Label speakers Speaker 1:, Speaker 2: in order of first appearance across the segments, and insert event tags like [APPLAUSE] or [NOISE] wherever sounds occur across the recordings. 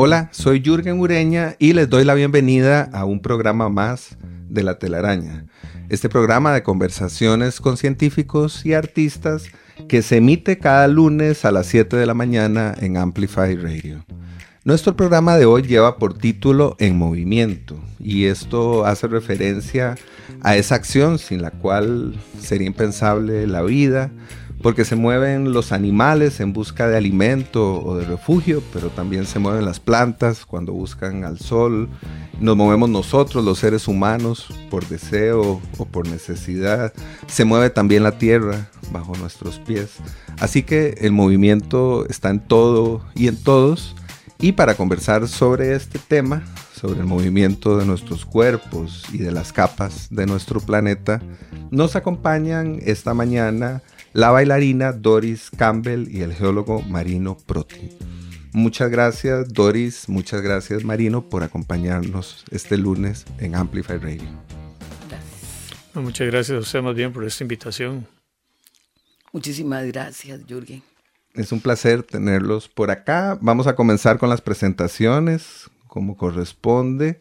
Speaker 1: Hola, soy Jürgen Ureña y les doy la bienvenida a un programa más de La Telaraña. Este programa de conversaciones con científicos y artistas que se emite cada lunes a las 7 de la mañana en Amplify Radio. Nuestro programa de hoy lleva por título En Movimiento y esto hace referencia a esa acción sin la cual sería impensable la vida, porque se mueven los animales en busca de alimento o de refugio, pero también se mueven las plantas cuando buscan al sol, nos movemos nosotros, los seres humanos, por deseo o por necesidad, se mueve también la tierra bajo nuestros pies. Así que el movimiento está en todo y en todos, y para conversar sobre este tema, sobre el movimiento de nuestros cuerpos y de las capas de nuestro planeta, nos acompañan esta mañana la bailarina Doris Campbell y el geólogo Marino Proti. Muchas gracias Doris, muchas gracias Marino por acompañarnos este lunes en Amplify Radio.
Speaker 2: muchas gracias a usted más bien por esta invitación.
Speaker 3: Muchísimas gracias, Jürgen.
Speaker 1: Es un placer tenerlos por acá. Vamos a comenzar con las presentaciones, como corresponde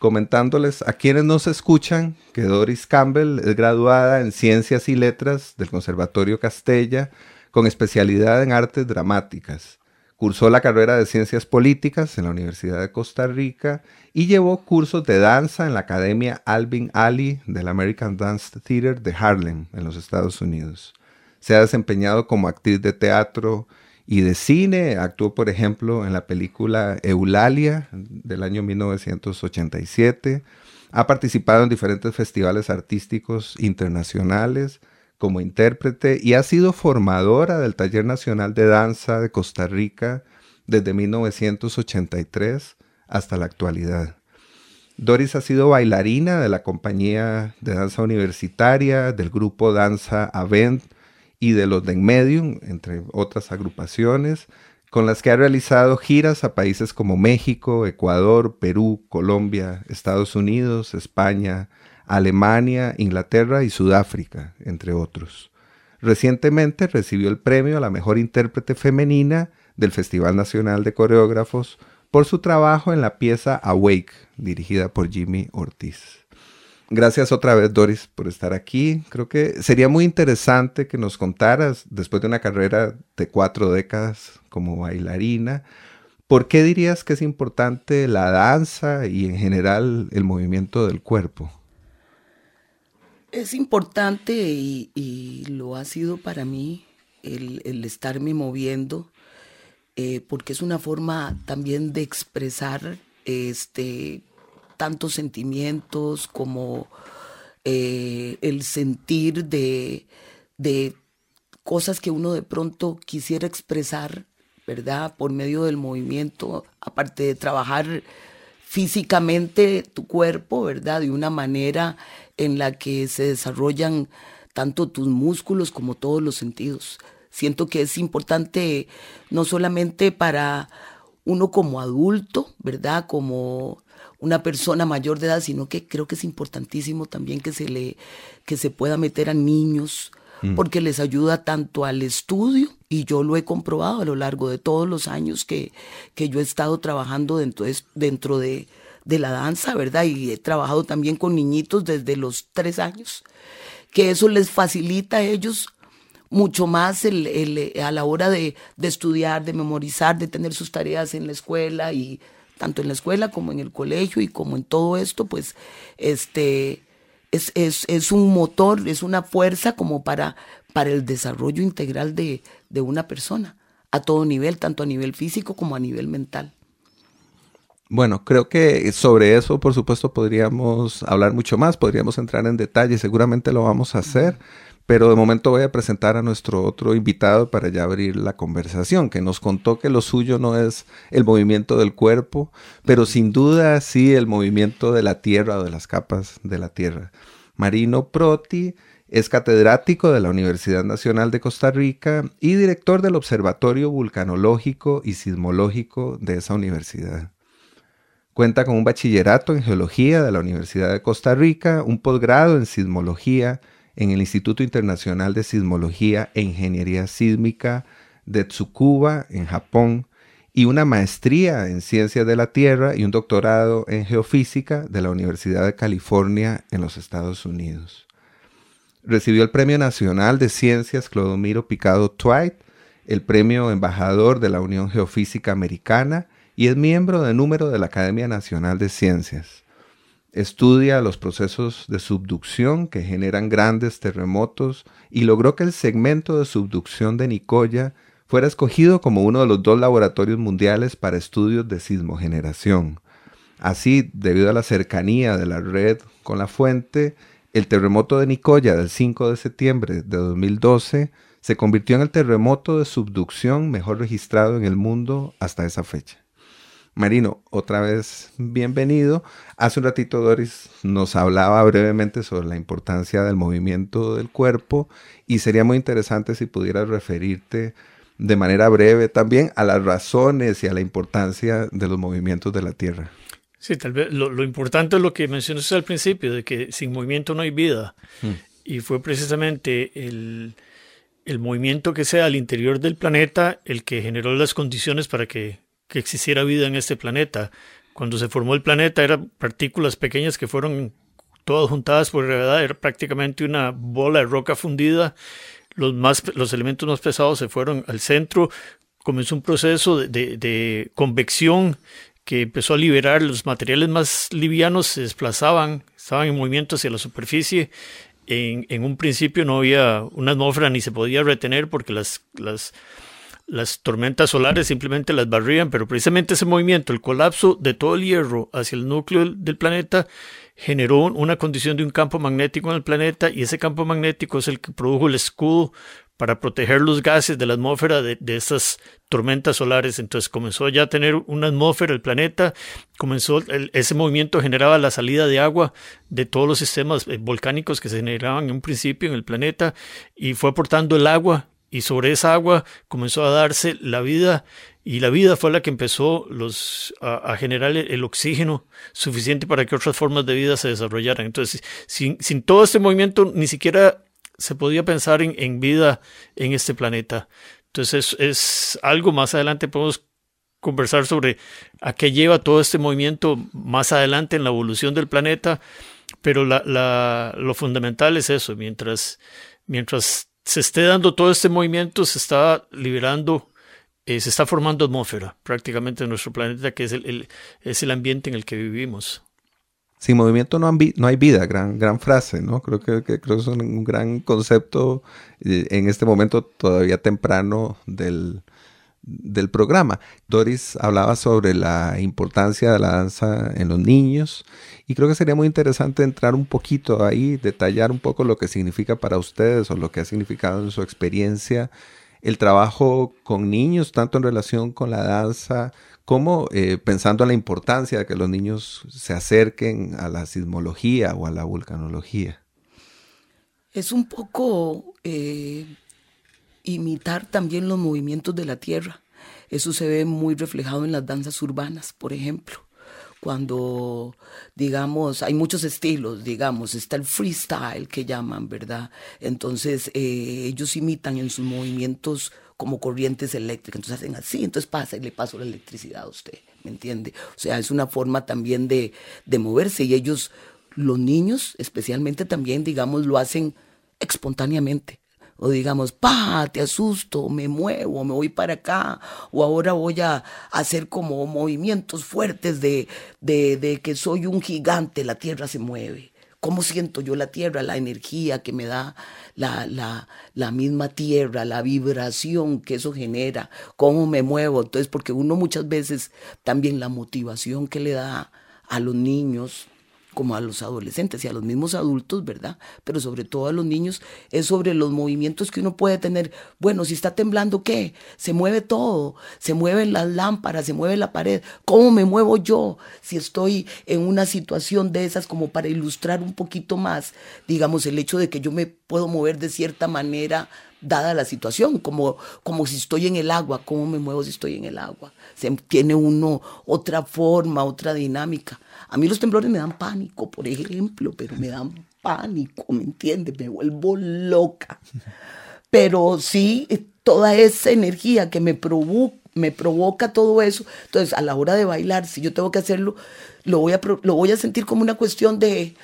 Speaker 1: comentándoles a quienes nos escuchan que Doris Campbell es graduada en Ciencias y Letras del Conservatorio Castella con especialidad en artes dramáticas. Cursó la carrera de Ciencias Políticas en la Universidad de Costa Rica y llevó cursos de danza en la Academia Alvin Ali del American Dance Theater de Harlem, en los Estados Unidos. Se ha desempeñado como actriz de teatro, y de cine. Actuó, por ejemplo, en la película Eulalia del año 1987. Ha participado en diferentes festivales artísticos internacionales como intérprete y ha sido formadora del Taller Nacional de Danza de Costa Rica desde 1983 hasta la actualidad. Doris ha sido bailarina de la compañía de danza universitaria, del grupo Danza Avent, y de los de en entre otras agrupaciones, con las que ha realizado giras a países como México, Ecuador, Perú, Colombia, Estados Unidos, España, Alemania, Inglaterra y Sudáfrica, entre otros. Recientemente recibió el premio a la mejor intérprete femenina del Festival Nacional de Coreógrafos por su trabajo en la pieza Awake, dirigida por Jimmy Ortiz. Gracias otra vez, Doris, por estar aquí. Creo que sería muy interesante que nos contaras, después de una carrera de cuatro décadas como bailarina, ¿por qué dirías que es importante la danza y en general el movimiento del cuerpo?
Speaker 3: Es importante y, lo ha sido para mí el, estarme moviendo, eh, porque es una forma también de expresar este, tantos sentimientos como eh, el sentir de, de cosas que uno de pronto quisiera expresar, ¿verdad? Por medio del movimiento, aparte de trabajar físicamente tu cuerpo, ¿verdad? De una manera en la que se desarrollan tanto tus músculos como todos los sentidos. Siento que es importante no solamente para uno como adulto, ¿verdad? Como una persona mayor de edad, sino que creo que es importantísimo también que se le que se pueda meter a niños mm. porque les ayuda tanto al estudio y yo lo he comprobado a lo largo de todos los años que, que yo he estado trabajando dentro de, dentro de, la danza, ¿verdad? Y he trabajado también con niñitos desde los tres años, que eso les facilita a ellos mucho más el, a la hora de, de estudiar, de memorizar, de tener sus tareas en la escuela y tanto en la escuela como en el colegio y como en todo esto, pues este, es, es, un motor, es una fuerza como para, para el desarrollo integral de, de una persona, a todo nivel, tanto a nivel físico como a nivel mental.
Speaker 1: Bueno, creo que sobre eso, por supuesto, podríamos hablar mucho más, podríamos entrar en detalle, seguramente lo vamos a hacer, pero de momento voy a presentar a nuestro otro invitado para ya abrir la conversación, que nos contó que lo suyo no es el movimiento del cuerpo, pero sin duda sí el movimiento de la Tierra o de las capas de la Tierra. Marino Proti es catedrático de la Universidad Nacional de Costa Rica y director del Observatorio Vulcanológico y Sismológico de esa universidad. Cuenta con un bachillerato en Geología de la Universidad de Costa Rica, un posgrado en Sismología en el Instituto Internacional de Sismología e Ingeniería Sísmica de Tsukuba, en Japón, y una maestría en Ciencias de la Tierra y un doctorado en Geofísica de la Universidad de California en los Estados Unidos. Recibió el Premio Nacional de Ciencias Clodomiro Picado Twight, el Premio Embajador de la Unión Geofísica Americana y es miembro de número de la Academia Nacional de Ciencias. Estudia los procesos de subducción que generan grandes terremotos y logró que el segmento de subducción de Nicoya fuera escogido como uno de los dos laboratorios mundiales para estudios de sismogeneración. Así, debido a la cercanía de la red con la fuente, el terremoto de Nicoya del 5 de septiembre de 2012 se convirtió en el terremoto de subducción mejor registrado en el mundo hasta esa fecha. Marino, otra vez bienvenido. Hace un ratito Doris nos hablaba brevemente sobre la importancia del movimiento del cuerpo y sería muy interesante si pudieras referirte de manera breve también a las razones y a la importancia de los movimientos de la Tierra.
Speaker 2: Sí, tal vez lo, importante es lo que mencionaste al principio, de que sin movimiento no hay vida. Hmm. Y fue precisamente el, el, movimiento que sea al interior del planeta el que generó las condiciones para que, que, existiera vida en este planeta. Cuando se formó el planeta eran partículas pequeñas que fueron todas juntadas por gravedad, era prácticamente una bola de roca fundida. Los, más, los elementos más pesados se fueron al centro, comenzó un proceso de, de, convección que empezó a liberar los materiales más livianos, se desplazaban, estaban en movimiento hacia la superficie. En, en un principio no había una atmósfera ni se podía retener porque las, las, las tormentas solares simplemente las barrían, pero precisamente ese movimiento, el colapso de todo el hierro hacia el núcleo del planeta, generó una condición de un campo magnético en el planeta y ese campo magnético es el que produjo el escudo para proteger los gases de la atmósfera de, estas tormentas solares. Entonces comenzó ya a tener una atmósfera el planeta, comenzó ese movimiento generaba la salida de agua de todos los sistemas eh, volcánicos que se generaban en un principio en el planeta y fue aportando el agua y sobre esa agua comenzó a darse la vida y la vida fue la que empezó los, a, generar el, oxígeno suficiente para que otras formas de vida se desarrollaran. Entonces, sin, todo este movimiento, ni siquiera se podía pensar en, vida en este planeta. Entonces es, algo más adelante podemos conversar sobre a qué lleva todo este movimiento más adelante en la evolución del planeta, pero lo fundamental es eso, mientras, mientras se esté dando todo este movimiento, se está liberando, eh, se está formando atmósfera prácticamente en nuestro planeta, que es el, es el ambiente en el que vivimos.
Speaker 1: Sin movimiento no, no, hay vida, gran, gran frase, ¿no? Creo que, creo que es un, gran concepto eh, en este momento todavía temprano del, del programa. Doris hablaba sobre la importancia de la danza en los niños y creo que sería muy interesante entrar un poquito ahí, detallar un poco lo que significa para ustedes o lo que ha significado en su experiencia el trabajo con niños, tanto en relación con la danza ¿Cómo, eh, pensando en la importancia de que los niños se acerquen a la sismología o a la vulcanología?
Speaker 3: Es un poco eh, imitar también los movimientos de la tierra. Eso se ve muy reflejado en las danzas urbanas, por ejemplo. Cuando, digamos, hay muchos estilos, digamos, está el freestyle que llaman, ¿verdad? Entonces, eh, ellos imitan en sus movimientos como corrientes eléctricas. Entonces hacen así, entonces pasa y le paso la electricidad a usted, ¿me entiende? O sea, es una forma también de, de moverse y ellos, los niños especialmente también, digamos, lo hacen espontáneamente. O digamos, pa, te asusto, me muevo, me voy para acá, o ahora voy a hacer como movimientos fuertes de, de, de que soy un gigante, la tierra se mueve. ¿Cómo siento yo la tierra, la energía que me da la, la, la, misma tierra, la vibración que eso genera? ¿Cómo me muevo? Entonces, porque uno muchas veces también la motivación que le da a los niños como a los adolescentes y a los mismos adultos, ¿verdad? Pero sobre todo a los niños, es sobre los movimientos que uno puede tener. Bueno, si está temblando, ¿qué? Se mueve todo, se mueven las lámparas, se mueve la pared. ¿Cómo me muevo yo si estoy en una situación de esas como para ilustrar un poquito más, digamos, el hecho de que yo me puedo mover de cierta manera dada la situación, como, como si estoy en el agua, cómo me muevo si estoy en el agua. Se, tiene uno otra forma, otra dinámica. A mí los temblores me dan pánico, por ejemplo, pero me dan pánico, ¿me entiendes? Me vuelvo loca. Pero sí, eh, toda esa energía que me provoca, me provoca todo eso. Entonces, a la hora de bailar, si yo tengo que hacerlo, lo voy a, lo voy a sentir como una cuestión de,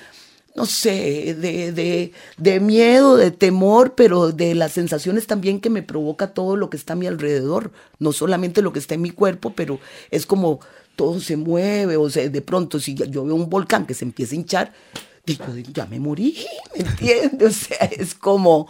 Speaker 3: no sé, de, de, de, miedo, de temor, pero de las sensaciones también que me provoca todo lo que está a mi alrededor. No solamente lo que está en mi cuerpo, pero es como todo se mueve, o sea, de pronto si yo veo un volcán que se empieza a hinchar, digo, ya me morí, [LAUGHS] ¿me entiendes? O sea, es como,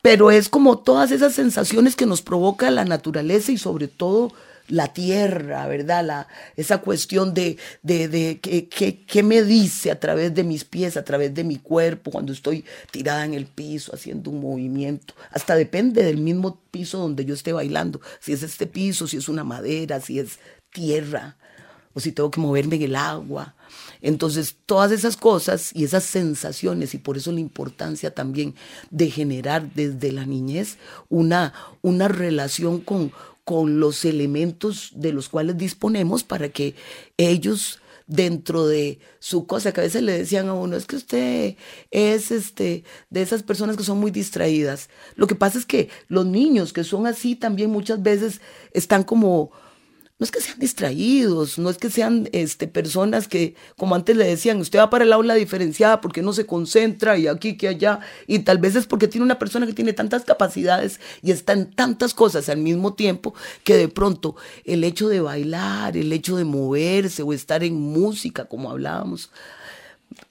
Speaker 3: pero es como todas esas sensaciones que nos provoca la naturaleza y sobre todo la tierra, ¿verdad? La, esa cuestión de, de, de qué me dice a través de mis pies, a través de mi cuerpo, cuando estoy tirada en el piso haciendo un movimiento. Hasta depende del mismo piso donde yo esté bailando. Si es este piso, si es una madera, si es tierra o si tengo que moverme en el agua. Entonces, todas esas cosas y esas sensaciones, y por eso la importancia también de generar desde la niñez una, una relación con, con los elementos de los cuales disponemos para que ellos dentro de su cosa, que a veces le decían a uno, es que usted es este, de esas personas que son muy distraídas. Lo que pasa es que los niños que son así también muchas veces están como no es que sean distraídos, no es que sean este, personas que, como antes le decían, usted va para el aula diferenciada porque no se concentra y aquí que allá, y tal vez es porque tiene una persona que tiene tantas capacidades y está en tantas cosas al mismo tiempo que de pronto el hecho de bailar, el hecho de moverse o estar en música, como hablábamos,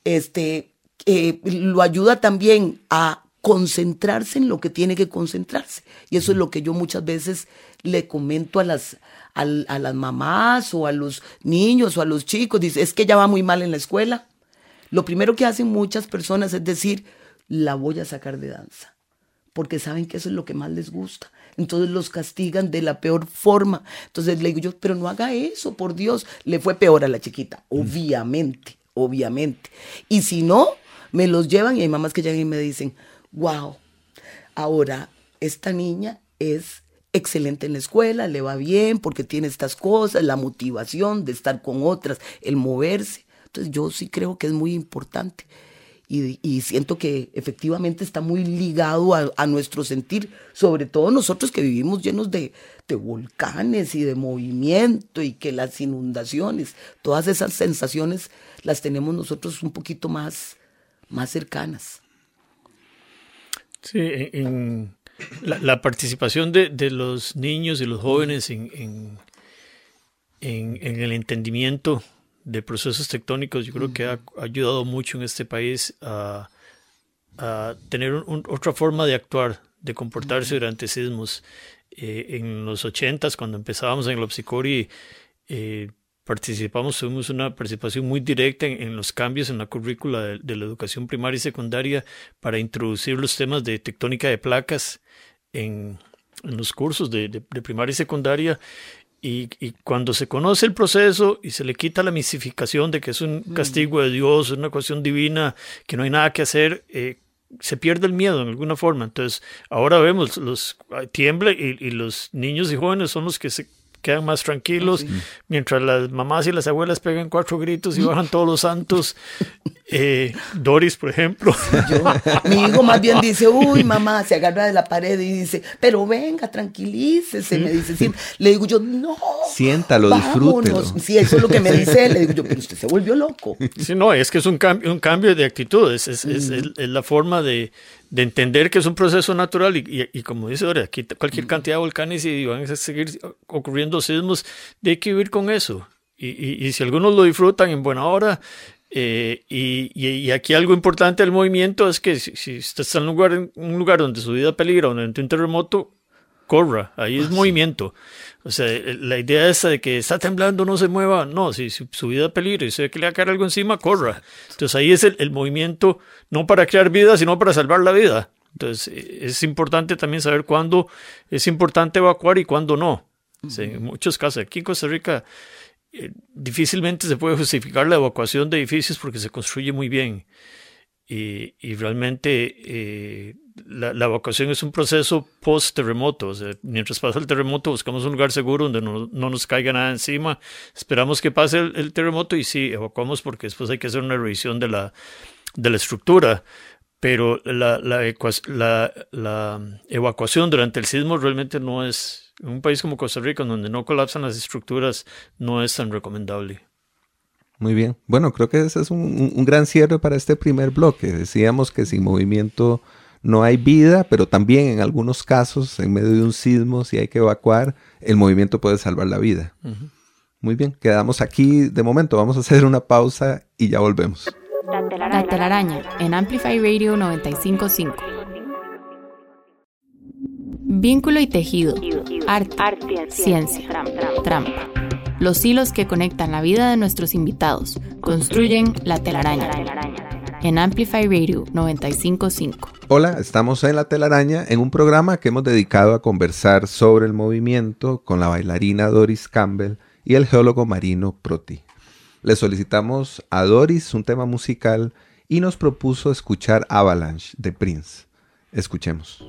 Speaker 3: este, eh, lo ayuda también a concentrarse en lo que tiene que concentrarse. Y eso es lo que yo muchas veces le comento a las, a, las mamás o a los niños o a los chicos, dice, es que ya va muy mal en la escuela. Lo primero que hacen muchas personas es decir, la voy a sacar de danza, porque saben que eso es lo que más les gusta. Entonces los castigan de la peor forma. Entonces le digo yo, pero no haga eso, por Dios. Le fue peor a la chiquita, mm. obviamente, obviamente. Y si no, me los llevan y hay mamás que llegan y me dicen, wow, ahora esta niña es excelente en la escuela, le va bien porque tiene estas cosas, la motivación de estar con otras, el moverse. Entonces yo sí creo que es muy importante y, siento que efectivamente está muy ligado a, nuestro sentir, sobre todo nosotros que vivimos llenos de, de volcanes y de movimiento y que las inundaciones, todas esas sensaciones las tenemos nosotros un poquito más, más cercanas.
Speaker 2: Sí, en, la, participación de, de, los niños y los jóvenes en, en, en, el entendimiento de procesos tectónicos, yo creo que ha ayudado mucho en este país a, a tener otra forma de actuar, de comportarse durante sismos. Eh, en los ochentas, cuando empezábamos en el Opsicori, eh, participamos, tuvimos una participación muy directa en, los cambios en la currícula de, la educación primaria y secundaria para introducir los temas de tectónica de placas en, los cursos de, primaria y secundaria. Y, cuando se conoce el proceso y se le quita la misificación de que es un mm. castigo de Dios, una cuestión divina, que no hay nada que hacer, eh, se pierde el miedo en alguna forma. Entonces, ahora vemos, los tiembla y, y los niños y jóvenes son los que se quedan más tranquilos, mientras las mamás y las abuelas pegan cuatro gritos y bajan todos los santos. [LAUGHS] Eh, Doris, por ejemplo.
Speaker 3: mi hijo más bien dice, uy, mamá, se agarra de la pared y dice, pero venga, tranquilícese, me dice, sí. le digo yo, no.
Speaker 1: Siéntalo, disfrútelo.
Speaker 3: Sí, eso es lo que me dice él, le digo yo, pero usted se volvió loco.
Speaker 2: Sí, no, es que es un cambio, un cambio de actitud, es, es, es, la forma de, de entender que es un proceso natural y, y, como dice ahora, aquí cualquier cantidad de volcanes y van a seguir ocurriendo sismos, de hay que vivir con eso. Y, y si algunos lo disfrutan en buena hora, eh, y, aquí algo importante del movimiento es que si, si usted está en un lugar, un lugar donde su vida peligra durante un terremoto, corra, ahí es movimiento. O sea, la idea esa de que está temblando, no se mueva, no, si, su vida peligro y se ve que le va a caer algo encima, corra. Entonces ahí es el, movimiento, no para crear vida, sino para salvar la vida. Entonces es importante también saber cuándo es importante evacuar y cuándo no. en muchos casos, aquí en Costa Rica, eh, difícilmente se puede justificar la evacuación de edificios porque se construye muy bien. Y, y realmente eh, la, evacuación es un proceso post-terremoto. Mientras pasa el terremoto, buscamos un lugar seguro donde no, no nos caiga nada encima. Esperamos que pase el, terremoto y sí, evacuamos porque después hay que hacer una revisión de la, de la estructura. Pero la, la evacuación durante el sismo realmente no es, en un país como Costa Rica, donde no colapsan las estructuras, no es tan recomendable.
Speaker 4: Muy bien. Bueno, creo que ese es un, un gran cierre para este primer bloque. Decíamos que sin movimiento no hay vida, pero también en algunos casos, en medio de un sismo, si hay que evacuar, el movimiento puede salvar la vida. Muy bien, quedamos aquí de momento. Vamos a hacer una pausa y ya volvemos.
Speaker 5: La telaraña en Amplify Radio 955. Vínculo y tejido. Arte, ciencia, trampa. Los hilos que conectan la vida de nuestros invitados construyen la telaraña en Amplify Radio 955.
Speaker 4: Hola, estamos en La Telaraña en un programa que hemos dedicado a conversar sobre el movimiento con la bailarina Doris Campbell y el geólogo marino Proti. Le solicitamos a Doris un tema musical y nos propuso escuchar Avalanche de Prince. Escuchemos.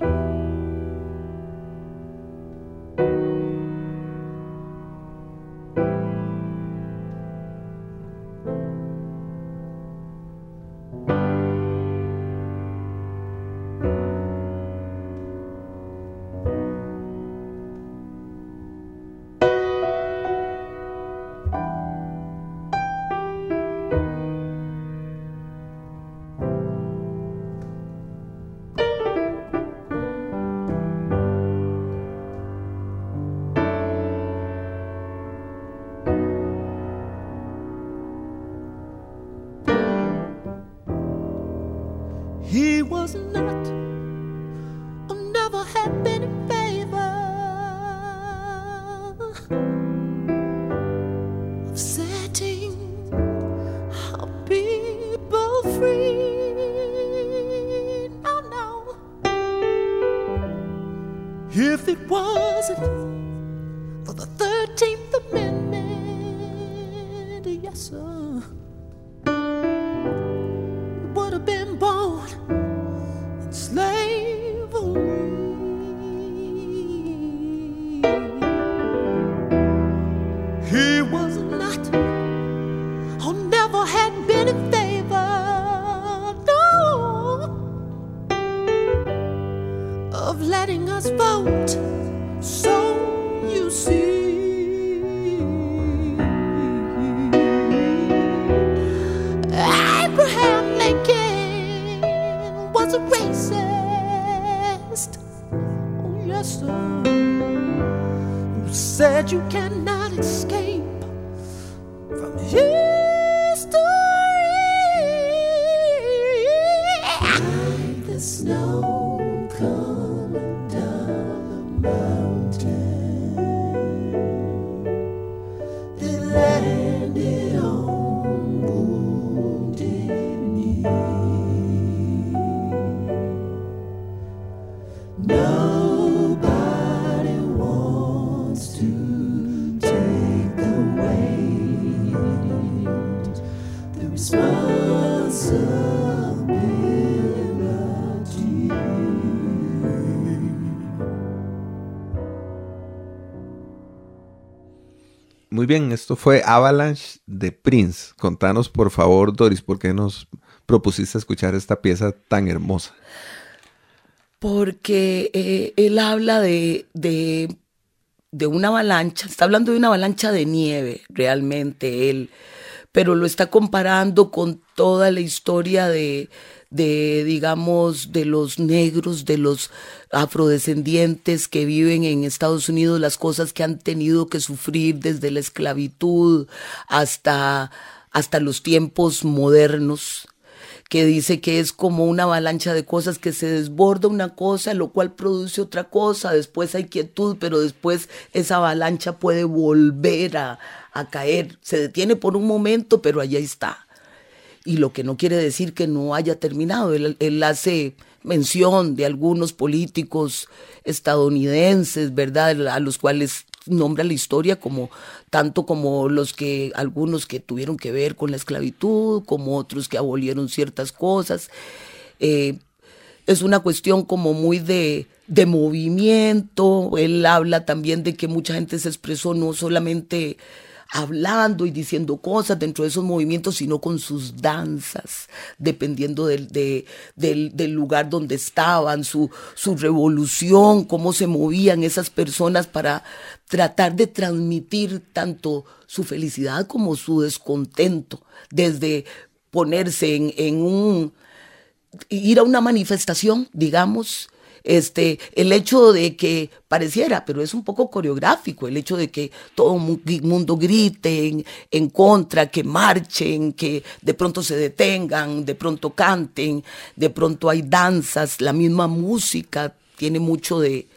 Speaker 4: Muy bien, esto fue Avalanche de Prince. Contanos, por favor, Doris, ¿por qué nos propusiste escuchar esta pieza tan hermosa?
Speaker 3: Porque eh, él habla de, de, de, una avalancha, está hablando de una avalancha de nieve, realmente él, pero lo está comparando con toda la historia de, de, digamos, de los negros, de los afrodescendientes que viven en Estados Unidos, las cosas que han tenido que sufrir desde la esclavitud hasta, hasta los tiempos modernos que dice que es como una avalancha de cosas que se desborda una cosa, lo cual produce otra cosa, después hay quietud, pero después esa avalancha puede volver a, caer, se detiene por un momento, pero allá está. Y lo que no quiere decir que no haya terminado, él, él hace mención de algunos políticos estadounidenses, ¿verdad? A los cuales nombra la historia como tanto como los que algunos que tuvieron que ver con la esclavitud, como otros que abolieron ciertas cosas. Eh, es una cuestión como muy de, de movimiento. Él habla también de que mucha gente se expresó no solamente hablando y diciendo cosas dentro de esos movimientos, sino con sus danzas, dependiendo del, del, lugar donde estaban, su, su revolución, cómo se movían esas personas para tratar de transmitir tanto su felicidad como su descontento, desde ponerse en, en un, ir a una manifestación, digamos, este, el hecho de que pareciera, pero es un poco coreográfico, el hecho de que todo el mundo grite en, contra, que marchen, que de pronto se detengan, de pronto canten, de pronto hay danzas, la misma música tiene mucho de,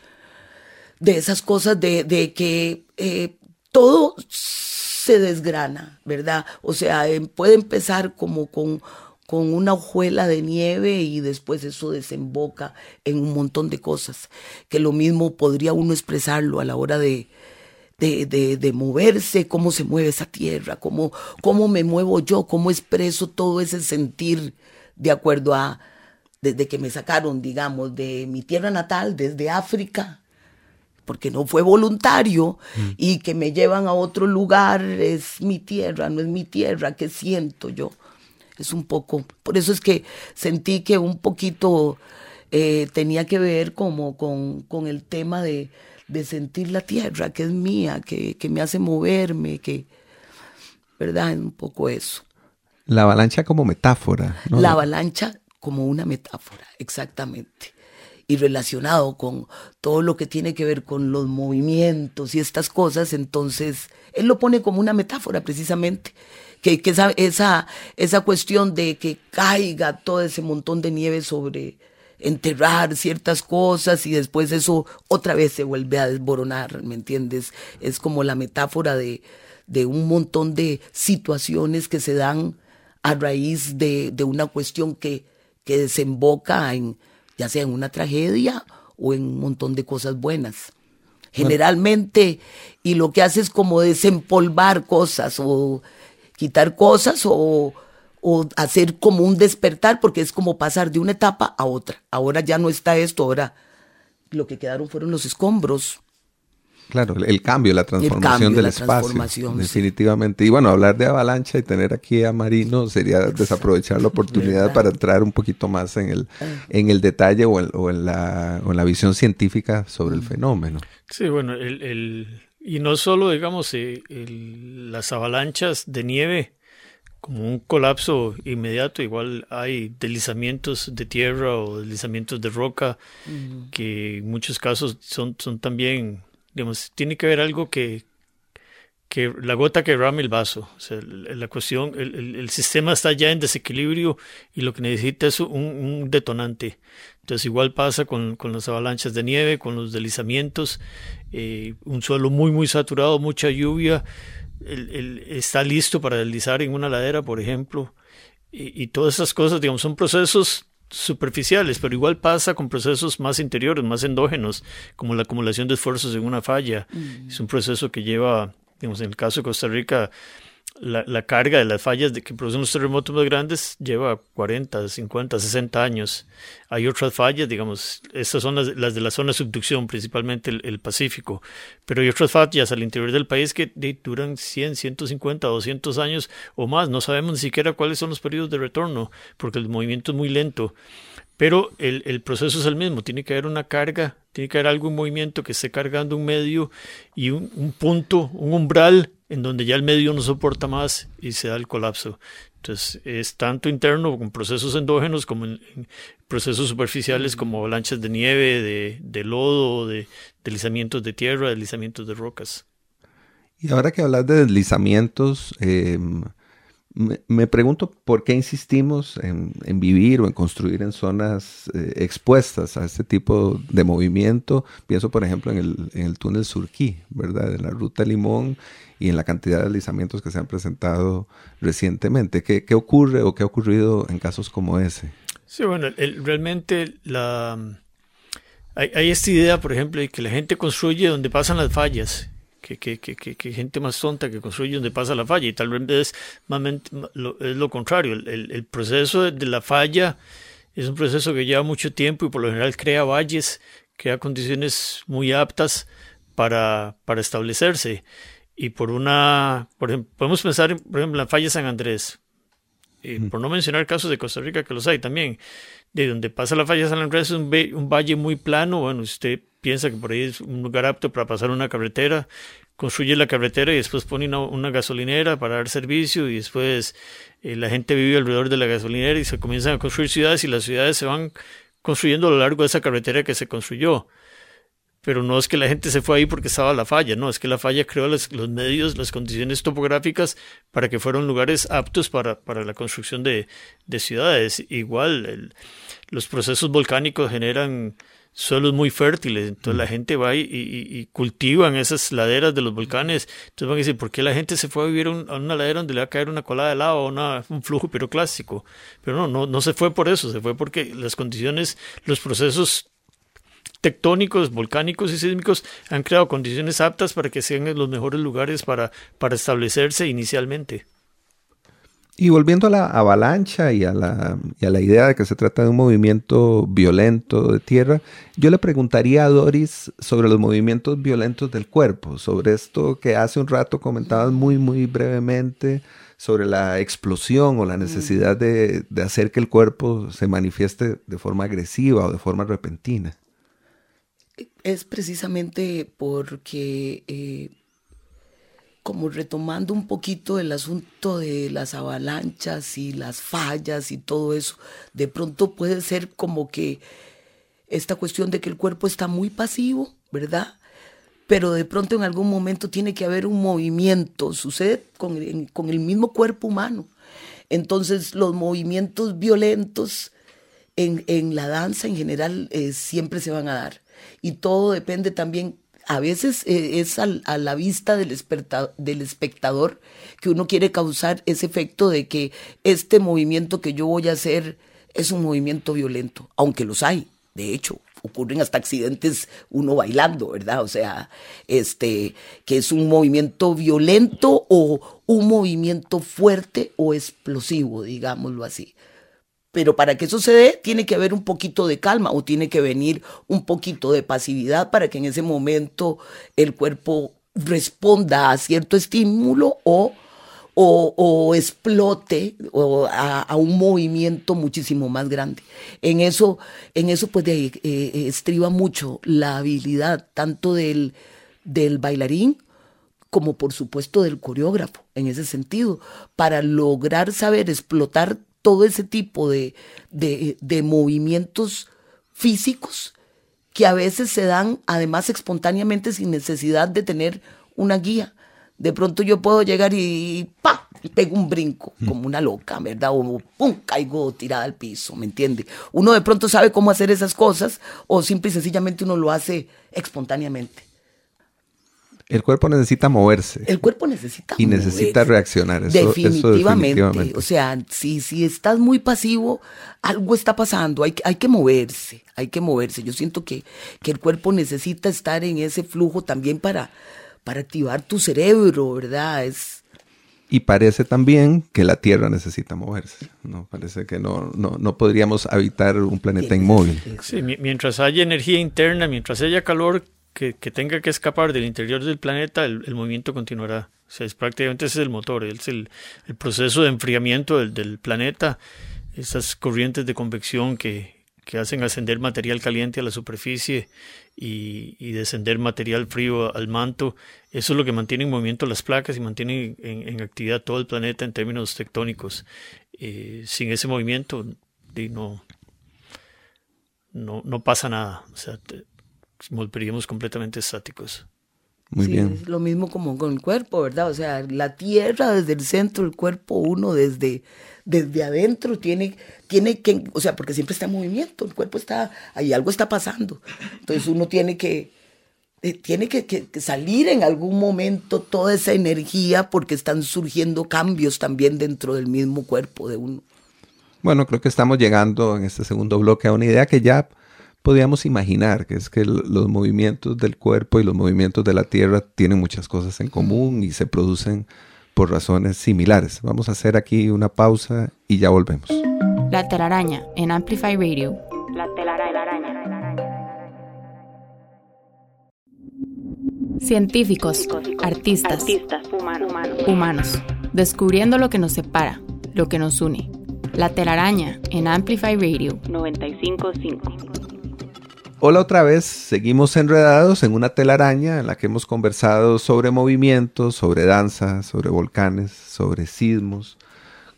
Speaker 3: de esas cosas de, que eh, todo se desgrana, ¿verdad? O sea, em, puede empezar como con con una hojuela de nieve y después eso desemboca en un montón de cosas, que lo mismo podría uno expresarlo a la hora de, de, de, moverse, cómo se mueve esa tierra, cómo, cómo me muevo yo, cómo expreso todo ese sentir de acuerdo a, desde que me sacaron, digamos, de mi tierra natal, desde África, porque no fue voluntario, mm. y que me llevan a otro lugar, es mi tierra, no es mi tierra, ¿qué siento yo? Es un poco, por eso es que sentí que un poquito eh, tenía que ver como con, el tema de, sentir la tierra, que es mía, que, me hace moverme, que, ¿verdad? Un poco eso.
Speaker 1: La avalancha como metáfora.
Speaker 3: La avalancha como una metáfora, exactamente. Y relacionado con todo lo que tiene que ver con los movimientos y estas cosas, entonces él lo pone como una metáfora precisamente que, esa, esa, esa cuestión de que caiga todo ese montón de nieve sobre enterrar ciertas cosas y después eso otra vez se vuelve a desboronar, ¿me entiendes? Es como la metáfora de, de un montón de situaciones que se dan a raíz de, de una cuestión que, que desemboca en, ya sea en una tragedia o en un montón de cosas buenas. Generalmente, y lo que hace es como desempolvar cosas o quitar cosas o, hacer como un despertar, porque es como pasar de una etapa a otra. Ahora ya no está esto, ahora lo que quedaron fueron los escombros.
Speaker 1: Claro, el cambio, la transformación del espacio. Definitivamente. Y bueno, hablar de avalancha y tener aquí a Marino sería desaprovechar la oportunidad para entrar un poquito más en el, ah. en el detalle o en, la, la, visión científica sobre el mm. fenómeno.
Speaker 2: Sí, bueno, el, y no solo, digamos, eh, las avalanchas de nieve como un colapso inmediato, igual hay deslizamientos de tierra o deslizamientos de roca que en muchos casos son, son también, digamos, tiene que haber algo que, que la gota que rame el vaso. O sea, la cuestión, el, el, sistema está ya en desequilibrio y lo que necesita es un, un detonante. Entonces igual pasa con, con, las avalanchas de nieve, con los deslizamientos, eh, un suelo muy muy saturado, mucha lluvia, el, está listo para deslizar en una ladera, por ejemplo, y, y todas esas cosas, digamos, son procesos superficiales, pero igual pasa con procesos más interiores, más endógenos, como la acumulación de esfuerzos en una falla. Mm. Es un proceso que lleva Digamos, en el caso de Costa Rica, la, carga de las fallas de que producen los terremotos más grandes lleva 40, 50, 60 años. Hay otras fallas, digamos, estas son las, de la zona de subducción, principalmente el, Pacífico, pero hay otras fallas al interior del país que duran 100, 150, 200 años o más. No sabemos ni siquiera cuáles son los periodos de retorno, porque el movimiento es muy lento. Pero el, proceso es el mismo, tiene que haber una carga, tiene que haber algún movimiento que esté cargando un medio y un, punto, un umbral en donde ya el medio no soporta más y se da el colapso. Entonces es tanto interno con procesos endógenos como en, procesos superficiales como avalanchas de nieve, de, de lodo, de deslizamientos de tierra, deslizamientos de rocas.
Speaker 1: Y ahora que hablas de deslizamientos, eh, Me, pregunto por qué insistimos en, vivir o en construir en zonas eh, expuestas a este tipo de movimiento. Pienso, por ejemplo, en el, en el túnel Surquí, ¿verdad? En la ruta Limón y en la cantidad de deslizamientos que se han presentado recientemente. ¿Qué, qué ocurre o qué ha ocurrido en casos como ese?
Speaker 2: Sí, bueno, realmente la, hay, hay, esta idea, por ejemplo, de que la gente construye donde pasan las fallas que, que, que, que, gente más tonta que construye donde pasa la falla y tal vez es, lo, es lo contrario. El, el, proceso de la falla es un proceso que lleva mucho tiempo y por lo general crea valles, crea condiciones muy aptas para, para establecerse. Y por una, por ejemplo, podemos pensar, por ejemplo, en la falla San Andrés, eh, por no mencionar casos de Costa Rica que los hay también, de donde pasa la falla San Andrés es un, un valle muy plano, bueno, usted piensa que por ahí es un lugar apto para pasar una carretera, construye la carretera y después pone una, gasolinera para dar servicio y después eh, la gente vive alrededor de la gasolinera y se comienzan a construir ciudades y las ciudades se van construyendo a lo largo de esa carretera que se construyó. Pero no es que la gente se fue ahí porque estaba la falla, no, es que la falla creó los, medios, las condiciones topográficas para que fueran lugares aptos para, para la construcción de, de ciudades. Igual, los procesos volcánicos generan suelos muy fértiles. Entonces la mm. gente va y, y, y, cultivan esas laderas de los volcanes. Entonces van a decir, ¿por qué la gente se fue a vivir a una ladera donde le va a caer una colada de lava o una, un flujo piroclástico? Pero no, no, no se fue por eso, se fue porque las condiciones, los procesos tectónicos, volcánicos y sísmicos han creado condiciones aptas para que sean los mejores lugares para, para establecerse inicialmente.
Speaker 1: Y volviendo a la avalancha y a la, y a la idea de que se trata de un movimiento violento de tierra, yo le preguntaría a Doris sobre los movimientos violentos del cuerpo, sobre esto que hace un rato comentabas muy, muy brevemente, sobre la explosión o la necesidad de, de hacer que el cuerpo se manifieste de forma agresiva o de forma repentina.
Speaker 3: Es precisamente porque... Eh, como retomando un poquito el asunto de las avalanchas y las fallas y todo eso, de pronto puede ser como que esta cuestión de que el cuerpo está muy pasivo, ¿verdad? Pero de pronto en algún momento tiene que haber un movimiento, sucede con, el mismo cuerpo humano. Entonces los movimientos violentos en, la danza en general eh, siempre se van a dar. Y todo depende también a veces eh, es a la vista del, del espectador que uno quiere causar ese efecto de que este movimiento que yo voy a hacer es un movimiento violento, aunque los hay, de hecho, ocurren hasta accidentes uno bailando, ¿verdad? O sea, este, que es un movimiento violento o un movimiento fuerte o explosivo, digámoslo así. Pero para que eso se dé, tiene que haber un poquito de calma o tiene que venir un poquito de pasividad para que en ese momento el cuerpo responda a cierto estímulo o, o, explote o a, un movimiento muchísimo más grande. En eso, en eso pues eh, estriba mucho la habilidad tanto del, del bailarín como por supuesto del coreógrafo en ese sentido, para lograr saber explotar todo ese tipo de, de, movimientos físicos que a veces se dan además espontáneamente sin necesidad de tener una guía. De pronto yo puedo llegar y ¡pa! Pego un brinco mm. como una loca, ¿verdad? O ¡pum! caigo tirada al piso, ¿me entiende? Uno de pronto sabe cómo hacer esas cosas o simple y sencillamente uno lo hace espontáneamente.
Speaker 1: El cuerpo necesita moverse.
Speaker 3: El cuerpo necesita
Speaker 1: Y necesita reaccionar.
Speaker 3: definitivamente. O sea, si, si estás muy pasivo, algo está pasando. Hay, hay que moverse. Hay que moverse. Yo siento que, que el cuerpo necesita estar en ese flujo también para, para activar tu cerebro, ¿verdad? Es,
Speaker 1: y parece también que la Tierra necesita moverse. ¿no? Parece que no, no, no podríamos habitar un planeta inmóvil.
Speaker 2: Sí, mientras haya energía interna, mientras haya calor, que, tenga que escapar del interior del planeta, el, movimiento continuará. O sea, es prácticamente ese es el motor, es el, el proceso de enfriamiento del, del, planeta, esas corrientes de convección que, que, hacen ascender material caliente a la superficie y, y, descender material frío al manto. Eso es lo que mantiene en movimiento las placas y mantiene en, en actividad todo el planeta en términos tectónicos. Eh, sin ese movimiento no, no, no pasa nada. O sea, volveríamos completamente estáticos.
Speaker 1: Muy
Speaker 3: Sí,
Speaker 1: bien.
Speaker 3: es lo mismo como con el cuerpo, ¿verdad? O sea, la tierra desde el centro, el cuerpo uno desde, desde adentro tiene, tiene que, o sea, porque siempre está en movimiento, el cuerpo está, ahí algo está pasando. Entonces uno tiene que, eh, tiene que, que- que salir en algún momento toda esa energía porque están surgiendo cambios también dentro del mismo cuerpo de uno.
Speaker 1: Bueno, creo que estamos llegando en este segundo bloque a una idea que ya podíamos imaginar, que es que los movimientos del cuerpo y los movimientos de la Tierra tienen muchas cosas en común y se producen por razones similares. Vamos a hacer aquí una pausa y ya volvemos.
Speaker 5: La telaraña en Amplify Radio. La telaraña. Científicos, artistas, humanos, descubriendo lo que nos separa, lo que nos une. La telaraña en Amplify Radio 955.
Speaker 1: Hola otra vez, seguimos enredados en una telaraña en la que hemos conversado sobre movimientos, sobre danza, sobre volcanes, sobre sismos,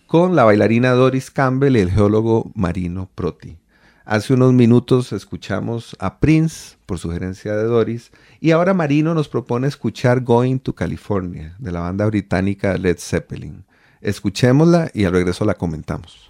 Speaker 1: con la bailarina Doris Campbell y el geólogo Marino Proti. Hace unos minutos escuchamos a Prince por sugerencia de Doris y ahora Marino nos propone escuchar Going to California de la banda británica Led Zeppelin. Escuchémosla y al regreso la comentamos.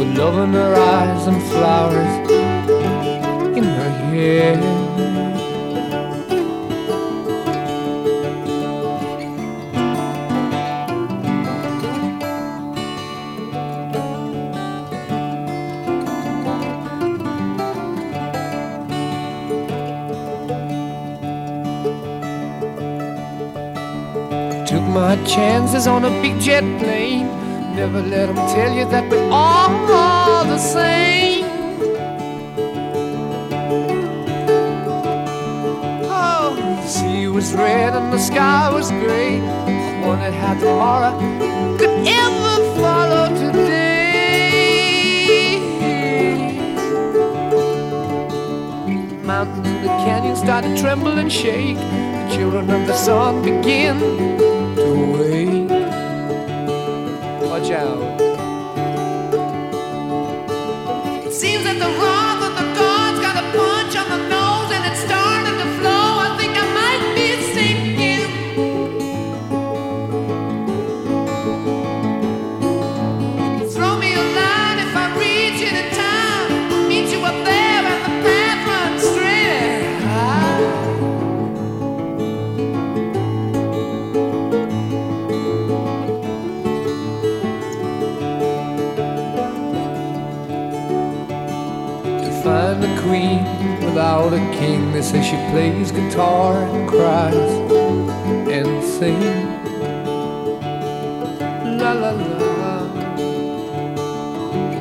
Speaker 6: with love in her eyes and flowers in her hair. Took my chances on a big jet plane. Never let them tell you that we're all the same. Oh, the sea was red and the sky was gray. I wondered how tomorrow could ever follow today. Mountains and the canyons start to tremble and shake. The children of the sun begin Joe. It seems that the wrong without a king. They say she plays guitar and cries and sings. La la la.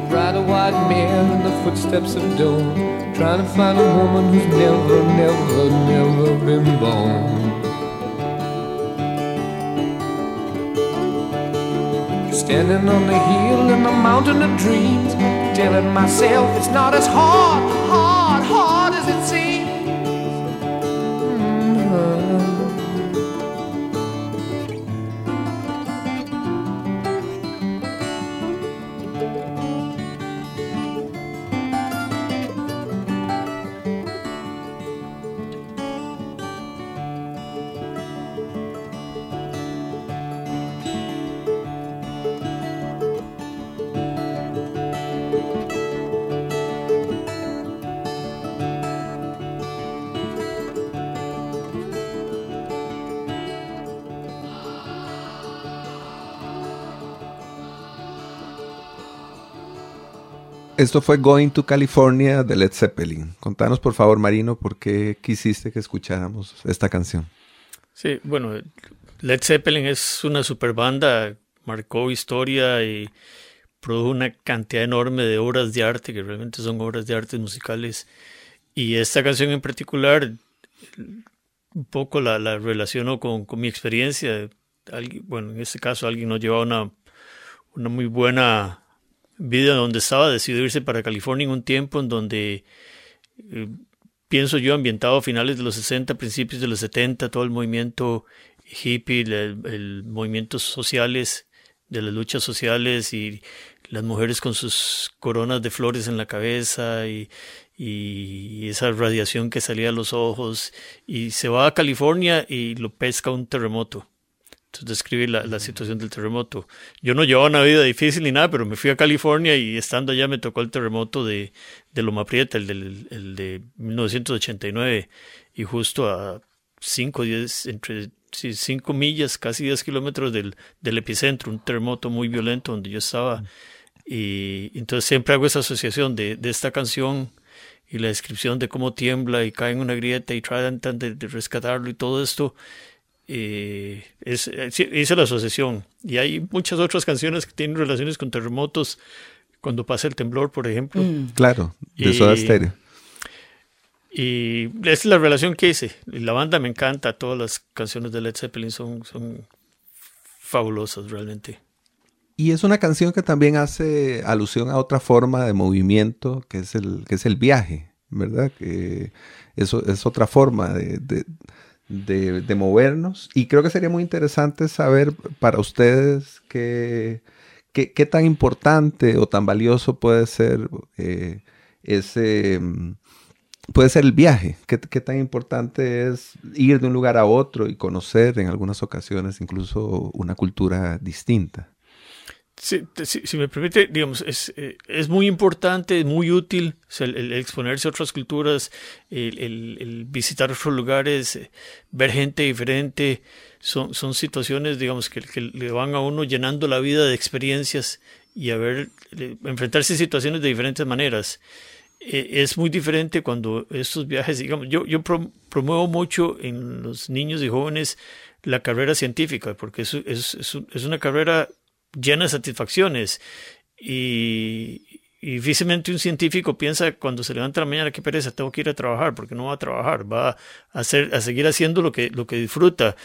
Speaker 6: Ride a white mare in the footsteps of dawn, trying to find a woman who's never, never, never been born. Standing on the hill in the mountain of dreams, telling myself it's not as hard, hard, hard
Speaker 1: Esto fue Going to California de Led Zeppelin. Contanos por favor, Marino, por qué quisiste que escucháramos esta canción.
Speaker 2: Sí, bueno, Led Zeppelin es una super banda, marcó historia y produjo una cantidad enorme de obras de arte, que realmente son obras de arte musicales. Y esta canción en particular, un poco la, la relaciono con, mi experiencia. Bueno, en este caso alguien nos llevaba una, una muy buena vida donde estaba, decidió irse para California en un tiempo en donde, eh, pienso yo, ambientado a finales de los 60, principios de los 70, todo el movimiento hippie, el, el movimientos sociales, de las luchas sociales y las mujeres con sus coronas de flores en la cabeza y, y esa radiación que salía a los ojos y se va a California y lo pesca un terremoto. Describe la, la, situación del terremoto. Yo no llevaba una vida difícil ni nada, pero me fui a California y estando allá me tocó el terremoto de, de Loma Prieta, el, del, el de 1989, y justo a 5 10, entre 5 millas, casi 10 kilómetros del, del, epicentro, un terremoto muy violento donde yo estaba. Y entonces siempre hago esa asociación de, de esta canción y la descripción de cómo tiembla y cae en una grieta y tratan de, de rescatarlo y todo esto eh, es, hice la asociación. Y hay muchas otras canciones que tienen relaciones con terremotos, cuando pasa el temblor, por ejemplo. Mm.
Speaker 1: Claro, de Soda Stereo.
Speaker 2: Y esa es la relación que hice. La banda me encanta, todas las canciones de Led Zeppelin son, son fabulosas realmente.
Speaker 1: Y es una canción que también hace alusión a otra forma de movimiento, que es el, que es el viaje, ¿verdad? Que eso es otra forma de, de, de, movernos. Y creo que sería muy interesante saber para ustedes qué, qué, tan importante o tan valioso puede ser eh, ese... Puede ser el viaje, ¿Qué, qué tan importante es ir de un lugar a otro y conocer en algunas ocasiones incluso una cultura distinta.
Speaker 2: Si, si, me permite, digamos, es, eh, es muy importante, muy útil el, exponerse a otras culturas, el, visitar otros lugares, eh, ver gente diferente. Son, son situaciones, digamos, que, que, le van a uno llenando la vida de experiencias y a enfrentarse a situaciones de diferentes maneras. Eh, es muy diferente cuando estos viajes, digamos, yo, yo pro, promuevo mucho en los niños y jóvenes la carrera científica, porque es, es, es una carrera llena de satisfacciones. Y, y difícilmente un científico piensa cuando se levanta la mañana, qué pereza, tengo que ir a trabajar, porque no va a trabajar, va a, hacer, a seguir haciendo lo que, lo que disfruta.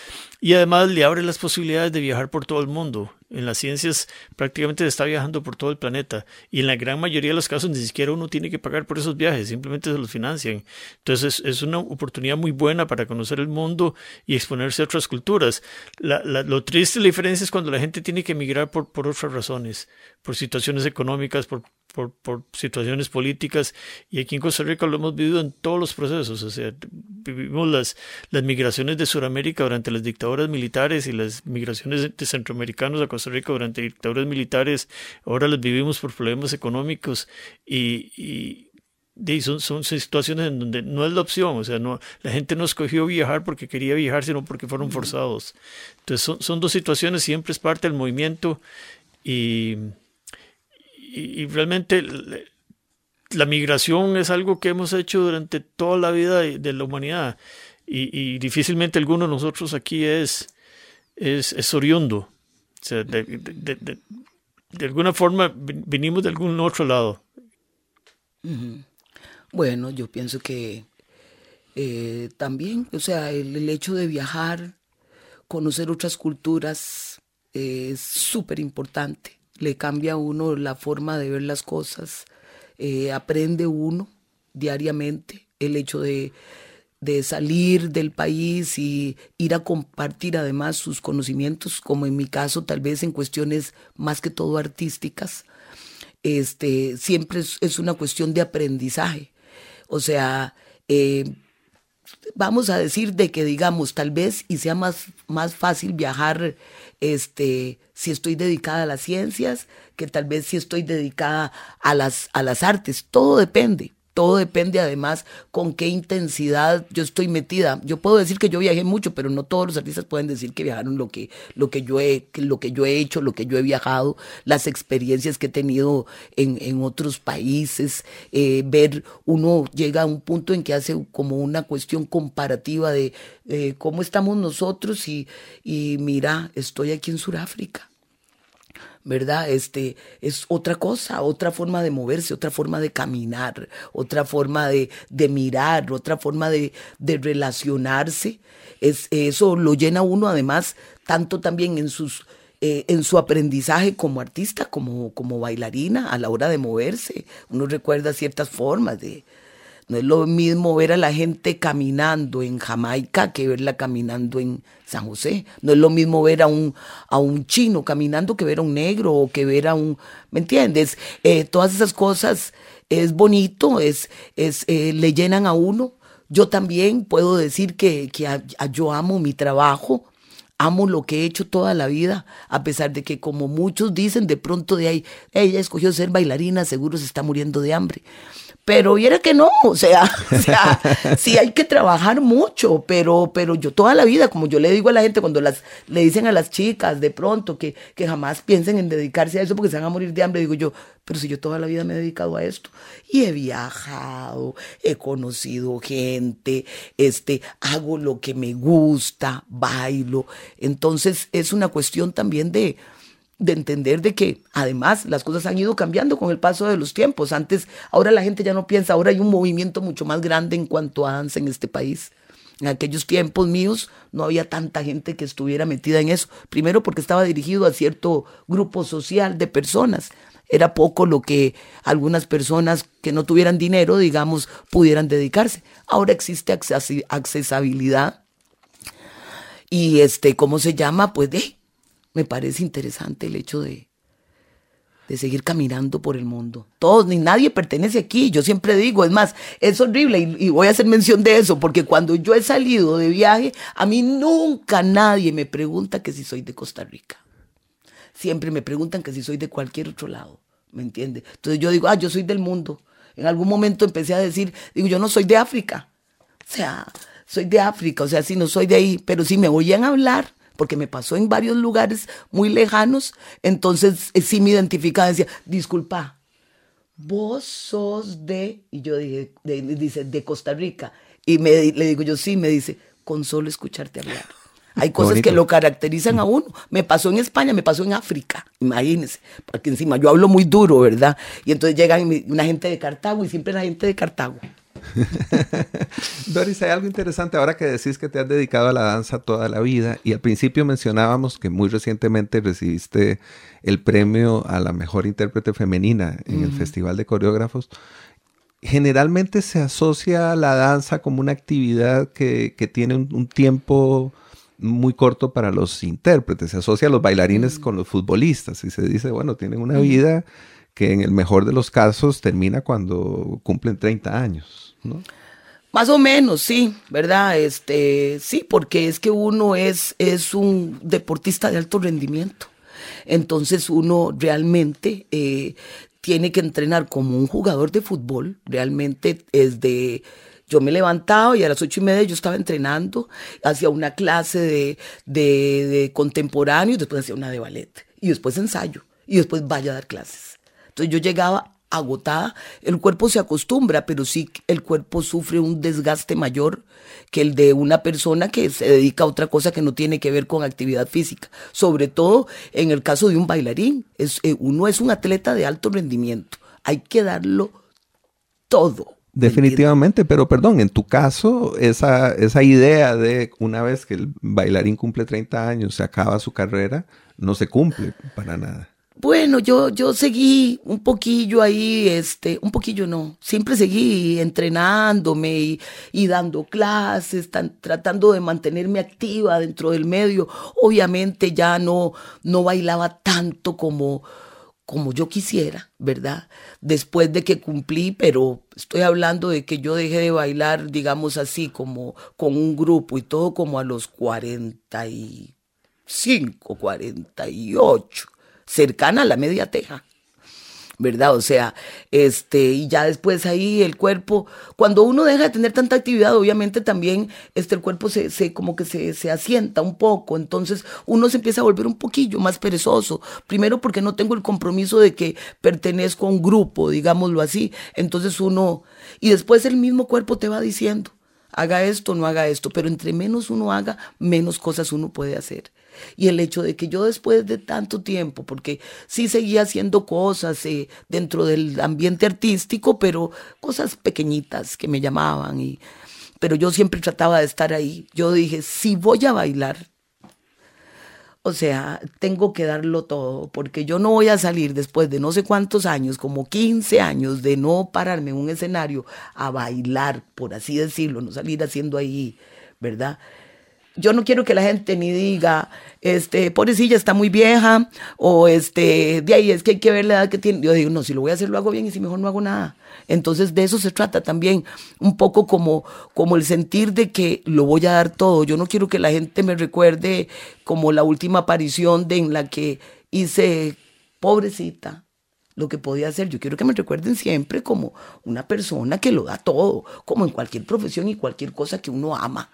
Speaker 2: Y además le abre las posibilidades de viajar por todo el mundo. En las ciencias prácticamente se está viajando por todo el planeta. Y en la gran mayoría de los casos ni siquiera uno tiene que pagar por esos viajes, simplemente se los financian. Entonces es, una oportunidad muy buena para conocer el mundo y exponerse a otras culturas. La, la, lo triste, la diferencia es cuando la gente tiene que emigrar por, por otras razones, por situaciones económicas, por por, por, situaciones políticas. Y aquí en Costa Rica lo hemos vivido en todos los procesos, o sea, vivimos las, las migraciones de Sudamérica durante las dictaduras militares y las migraciones de centroamericanos a Costa Rica durante dictaduras militares, ahora las vivimos por problemas económicos y, y, y son, son, situaciones en donde no es la opción, o sea, no, la gente no escogió viajar porque quería viajar, sino porque fueron forzados. Entonces son, son dos situaciones, siempre es parte del movimiento y y, realmente la migración es algo que hemos hecho durante toda la vida de la humanidad y, difícilmente alguno de nosotros aquí es, es, oriundo. De, alguna forma vinimos de algún otro lado.
Speaker 3: Bueno, yo pienso que eh, también, o sea, el, el, hecho de viajar, conocer otras culturas eh, es súper importante le cambia a uno la forma de ver las cosas, eh, aprende uno diariamente el hecho de, de, salir del país y ir a compartir además sus conocimientos, como en mi caso tal vez en cuestiones más que todo artísticas, este, siempre es, una cuestión de aprendizaje. O sea, eh, vamos a decir de que digamos tal vez y sea más, más fácil viajar este, si estoy dedicada a las ciencias, que tal vez si estoy dedicada a las, a las artes. Todo depende. Todo depende además con qué intensidad yo estoy metida. Yo puedo decir que yo viajé mucho, pero no todos los artistas pueden decir que viajaron lo que, lo que, yo, he, lo que yo he hecho, lo que yo he viajado, las experiencias que he tenido en, en otros países. Eh, ver, uno llega a un punto en que hace como una cuestión comparativa de eh, cómo estamos nosotros y, y mira, estoy aquí en Sudáfrica ¿verdad? Este es otra cosa, otra forma de moverse, otra forma de caminar, otra forma de, de mirar, otra forma de, de relacionarse. Es, eso lo llena uno además tanto también en sus eh, en su aprendizaje como artista, como, como bailarina, a la hora de moverse. Uno recuerda ciertas formas de, no es lo mismo ver a la gente caminando en Jamaica que verla caminando en San José. No es lo mismo ver a un, a un chino caminando que ver a un negro o que ver a un... ¿Me entiendes? Eh, todas esas cosas es bonito, es, es, eh, le llenan a uno. Yo también puedo decir que, que yo amo mi trabajo, amo lo que he hecho toda la vida, a pesar de que como muchos dicen, de pronto de ahí, ella escogió ser bailarina, seguro se está muriendo de hambre. Pero viera que no, o sea, [LAUGHS] o sea, sí hay que trabajar mucho, pero, pero yo toda la vida, como yo le digo a la gente cuando las, le dicen a las chicas de pronto que, que jamás piensen en dedicarse a eso porque se van a morir de hambre, digo yo, pero si yo toda la vida me he dedicado a esto y he viajado, he conocido gente, este, hago lo que me gusta, bailo, entonces es una cuestión también de, de entender de que además las cosas han ido cambiando con el paso de los tiempos. Antes, ahora la gente ya no piensa, ahora hay un movimiento mucho más grande en cuanto a danza en este país. En aquellos tiempos míos no había tanta gente que estuviera metida en eso. Primero porque estaba dirigido a cierto grupo social de personas. Era poco lo que algunas personas que no tuvieran dinero, digamos, pudieran dedicarse. Ahora existe accesibilidad. Y este, ¿cómo se llama? Pues de me parece interesante el hecho de, de seguir caminando por el mundo. Todos, ni nadie pertenece aquí. Yo siempre digo, es más, es horrible y, voy a hacer mención de eso, porque cuando yo he salido de viaje, a mí nunca nadie me pregunta que si soy de Costa Rica. Siempre me preguntan que si soy de cualquier otro lado, ¿me entiende? Entonces yo digo, ah, yo soy del mundo. En algún momento empecé a decir, digo, yo no soy de África. O sea, soy de África, o sea, sí, no soy de ahí, pero si me oían hablar, porque me pasó en varios lugares muy lejanos, entonces eh, sí me identificaba, decía, disculpa, vos sos de, y yo dije, dice, de Costa Rica, y me, le digo yo, sí, me dice, con solo escucharte hablar. Hay cosas que lo caracterizan a uno. Me pasó en España, me pasó en África, imagínense, porque encima yo hablo muy duro, ¿verdad? Y entonces llegan una gente de Cartago y siempre la gente de Cartago. [LAUGHS]
Speaker 1: Doris, hay algo interesante ahora que decís que te has dedicado a la danza toda la vida y al principio mencionábamos que muy recientemente recibiste el premio a la mejor intérprete femenina en el Festival de Coreógrafos. Generalmente se asocia la danza como una actividad que, tiene un, tiempo muy corto para los intérpretes. Se asocia a los bailarines con los futbolistas y se dice, bueno, tienen una vida que en el mejor de los casos termina cuando cumplen 30 años.
Speaker 3: Más o menos, sí, ¿verdad? Este, sí, porque es que uno es, es un deportista de alto rendimiento. Entonces uno realmente eh, tiene que entrenar como un jugador de fútbol. Realmente es de... Yo me levantaba y a las ocho y media yo estaba entrenando, hacía una clase de, de, de contemporáneo, después hacía una de ballet, y después ensayo, y después vaya a dar clases. Entonces yo llegaba agotada, el cuerpo se acostumbra, pero sí el cuerpo sufre un desgaste mayor que el de una persona que se dedica a otra cosa que no tiene que ver con actividad física. Sobre todo en el caso de un bailarín, es, eh, uno es un atleta de alto rendimiento, hay que darlo todo.
Speaker 1: Definitivamente, pero perdón, en tu caso, esa, esa idea de una vez que el bailarín cumple 30 años, se acaba su carrera, no se cumple para nada.
Speaker 3: Bueno, yo, yo seguí un poquillo ahí, este, un poquillo no, siempre seguí entrenándome y, dando clases, tratando de mantenerme activa dentro del medio. Obviamente ya no, no bailaba tanto como, como yo quisiera, ¿verdad? Después de que cumplí, pero estoy hablando de que yo dejé de bailar, digamos así, como con un grupo y todo como a los 45, 48 cercana a la media teja. ¿verdad? O sea, este, y ya después ahí el cuerpo, cuando uno deja de tener tanta actividad, obviamente también este, el cuerpo se, se como que se, se, asienta un poco, entonces uno se empieza a volver un poquillo más perezoso, primero porque no tengo el compromiso de que pertenezco a un grupo, digámoslo así, entonces uno, y después el mismo cuerpo te va diciendo, haga esto, no haga esto, pero entre menos uno haga, menos cosas uno puede hacer. Y el hecho de que yo después de tanto tiempo, porque sí seguía haciendo cosas eh, dentro del ambiente artístico, pero cosas pequeñitas que me llamaban, y, pero yo siempre trataba de estar ahí. Yo dije, si voy a bailar, o sea, tengo que darlo todo, porque yo no voy a salir después de no sé cuántos años, como 15 años, de no pararme en un escenario a bailar, por así decirlo, no salir haciendo ahí, ¿verdad? Yo no quiero que la gente ni diga, este, pobrecilla está muy vieja, o este, de ahí es que hay que ver la edad que tiene. Yo digo, no, si lo voy a hacer lo hago bien y si mejor no hago nada. Entonces de eso se trata también, un poco como, como el sentir de que lo voy a dar todo. Yo no quiero que la gente me recuerde como la última aparición de en la que hice, pobrecita, lo que podía hacer. Yo quiero que me recuerden siempre como una persona que lo da todo, como en cualquier profesión y cualquier cosa que uno ama.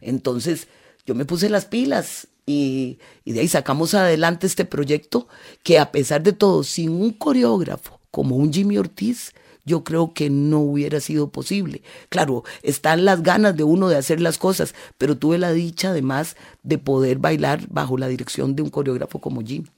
Speaker 3: Entonces, yo me puse las pilas y, de ahí sacamos adelante este proyecto que a pesar de todo, sin un coreógrafo como un Jimmy Ortiz, yo creo que no hubiera sido posible. Claro, están las ganas de uno de hacer las cosas, pero tuve la dicha además de poder bailar bajo la dirección de un coreógrafo como Jimmy.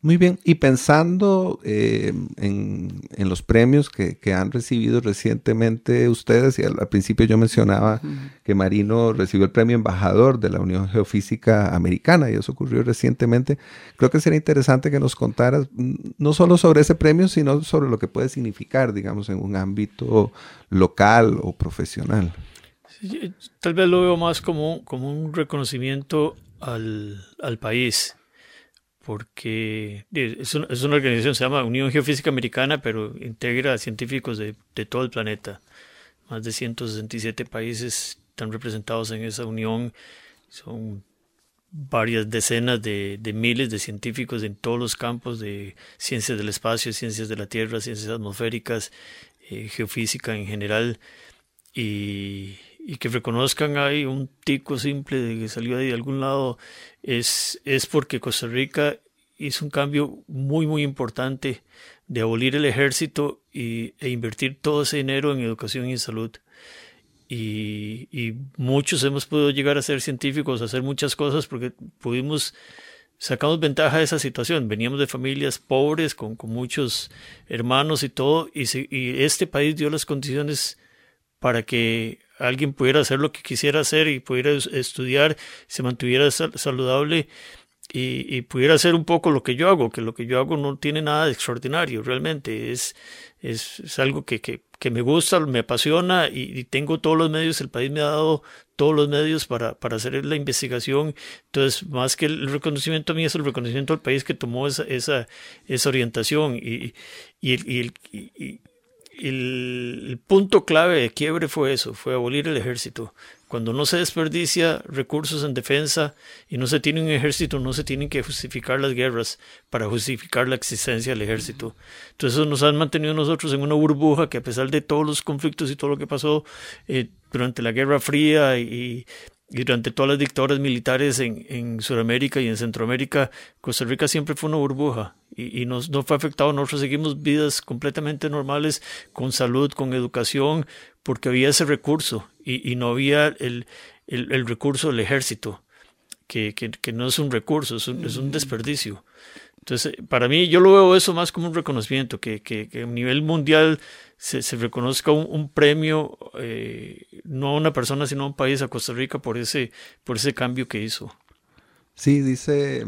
Speaker 1: Muy bien, y pensando eh, en, los premios que, han recibido recientemente ustedes, y al, principio yo mencionaba que Marino recibió el premio embajador de la Unión Geofísica Americana, y eso ocurrió recientemente, creo que sería interesante que nos contaras mm, no solo sobre ese premio, sino sobre lo que puede significar, digamos, en un ámbito local o profesional.
Speaker 2: tal vez lo veo más como, como un reconocimiento al, al país porque es una, es una, organización, se llama Unión Geofísica Americana, pero integra a científicos de, de, todo el planeta. Más de 167 países están representados en esa unión. Son varias decenas de, de, miles de científicos en todos los campos de ciencias del espacio, ciencias de la Tierra, ciencias atmosféricas, eh, geofísica en general. Y, y que reconozcan ahí un tico simple de que salió de algún lado es, es porque Costa Rica hizo un cambio muy muy importante de abolir el ejército y, e invertir todo ese dinero en educación y salud. Y, y, muchos hemos podido llegar a ser científicos, a hacer muchas cosas porque pudimos, sacamos ventaja de esa situación. Veníamos de familias pobres, con, con muchos hermanos y todo, y, y este país dio las condiciones para que alguien pudiera hacer lo que quisiera hacer y pudiera estudiar, se mantuviera saludable y, pudiera hacer un poco lo que yo hago, que lo que yo hago no tiene nada de extraordinario, realmente. Es, es, algo que, que, que, me gusta, me apasiona y, tengo todos los medios, el país me ha dado todos los medios para, para hacer la investigación, entonces más que el reconocimiento a mí es el reconocimiento al país que tomó esa, esa, esa orientación y, y, y el, punto clave de quiebre fue eso, fue abolir el ejército. Cuando no se desperdicia recursos en defensa y no se tiene un ejército, no se tienen que justificar las guerras para justificar la existencia del ejército. Entonces nos han mantenido nosotros en una burbuja que a pesar de todos los conflictos y todo lo que pasó eh, durante la Guerra Fría y, y durante todas las dictaduras militares en, en Sudamérica y en Centroamérica, Costa Rica siempre fue una burbuja y, y nos, no fue afectado. Nosotros seguimos vidas completamente normales, con salud, con educación, porque había ese recurso y, y no había el, el, el, recurso del ejército, que, que, que, no es un recurso, es un, es un desperdicio. Entonces, para mí, yo lo veo eso más como un reconocimiento, que, que, que a nivel mundial se, se reconozca un, un premio, eh, no a una persona, sino a un país, a Costa Rica, por ese, por ese cambio que hizo.
Speaker 1: Sí, dice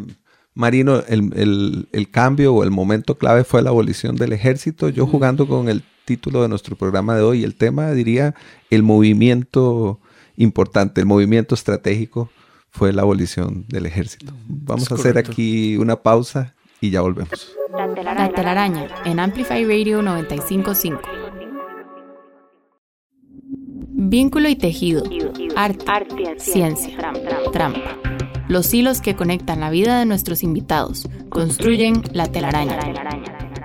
Speaker 1: Marino, el, el, el, cambio o el momento clave fue la abolición del ejército. Yo jugando con el título de nuestro programa de hoy, el tema diría el movimiento importante, el movimiento estratégico fue la abolición del ejército. Vamos a hacer aquí una pausa y ya volvemos.
Speaker 5: La telaraña en Amplify Radio 955. Vínculo y tejido. Arte, ciencia, trampa. Los hilos que conectan la vida de nuestros invitados construyen la telaraña.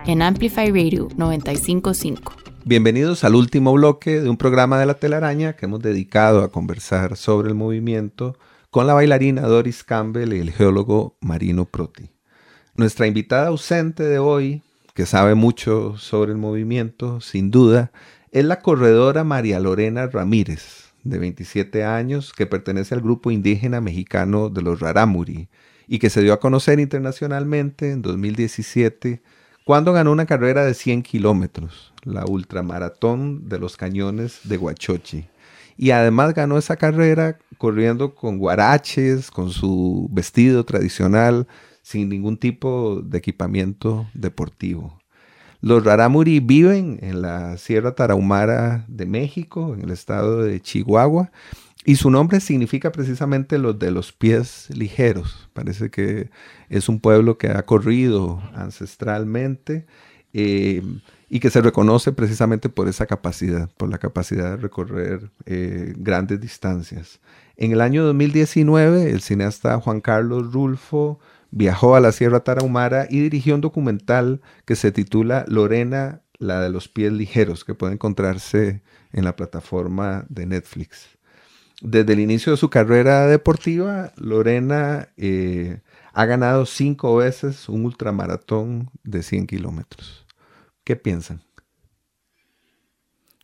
Speaker 5: En Amplify Radio 955.
Speaker 1: Bienvenidos al último bloque de un programa de la telaraña que hemos dedicado a conversar sobre el movimiento con la bailarina Doris Campbell y el geólogo Marino Proti. Nuestra invitada ausente de hoy, que sabe mucho sobre el movimiento, sin duda, es la corredora María Lorena Ramírez, de 27 años, que pertenece al grupo indígena mexicano de los Rarámuri y que se dio a conocer internacionalmente en 2017 cuando ganó una carrera de 100 kilómetros, la ultramaratón de los cañones de Huachochi. Y además ganó esa carrera corriendo con guaraches, con su vestido tradicional, sin ningún tipo de equipamiento deportivo. Los rarámuri viven en la Sierra Tarahumara de México, en el estado de Chihuahua, y su nombre significa precisamente los de los pies ligeros. Parece que es un pueblo que ha corrido ancestralmente eh, y que se reconoce precisamente por esa capacidad, por la capacidad de recorrer eh, grandes distancias. En el año 2019, el cineasta Juan Carlos Rulfo viajó a la Sierra Tarahumara y dirigió un documental que se titula Lorena, la de los pies ligeros, que puede encontrarse en la plataforma de Netflix. Desde el inicio de su carrera deportiva, Lorena eh, ha ganado cinco veces un ultramaratón de 100 kilómetros. ¿Qué piensan?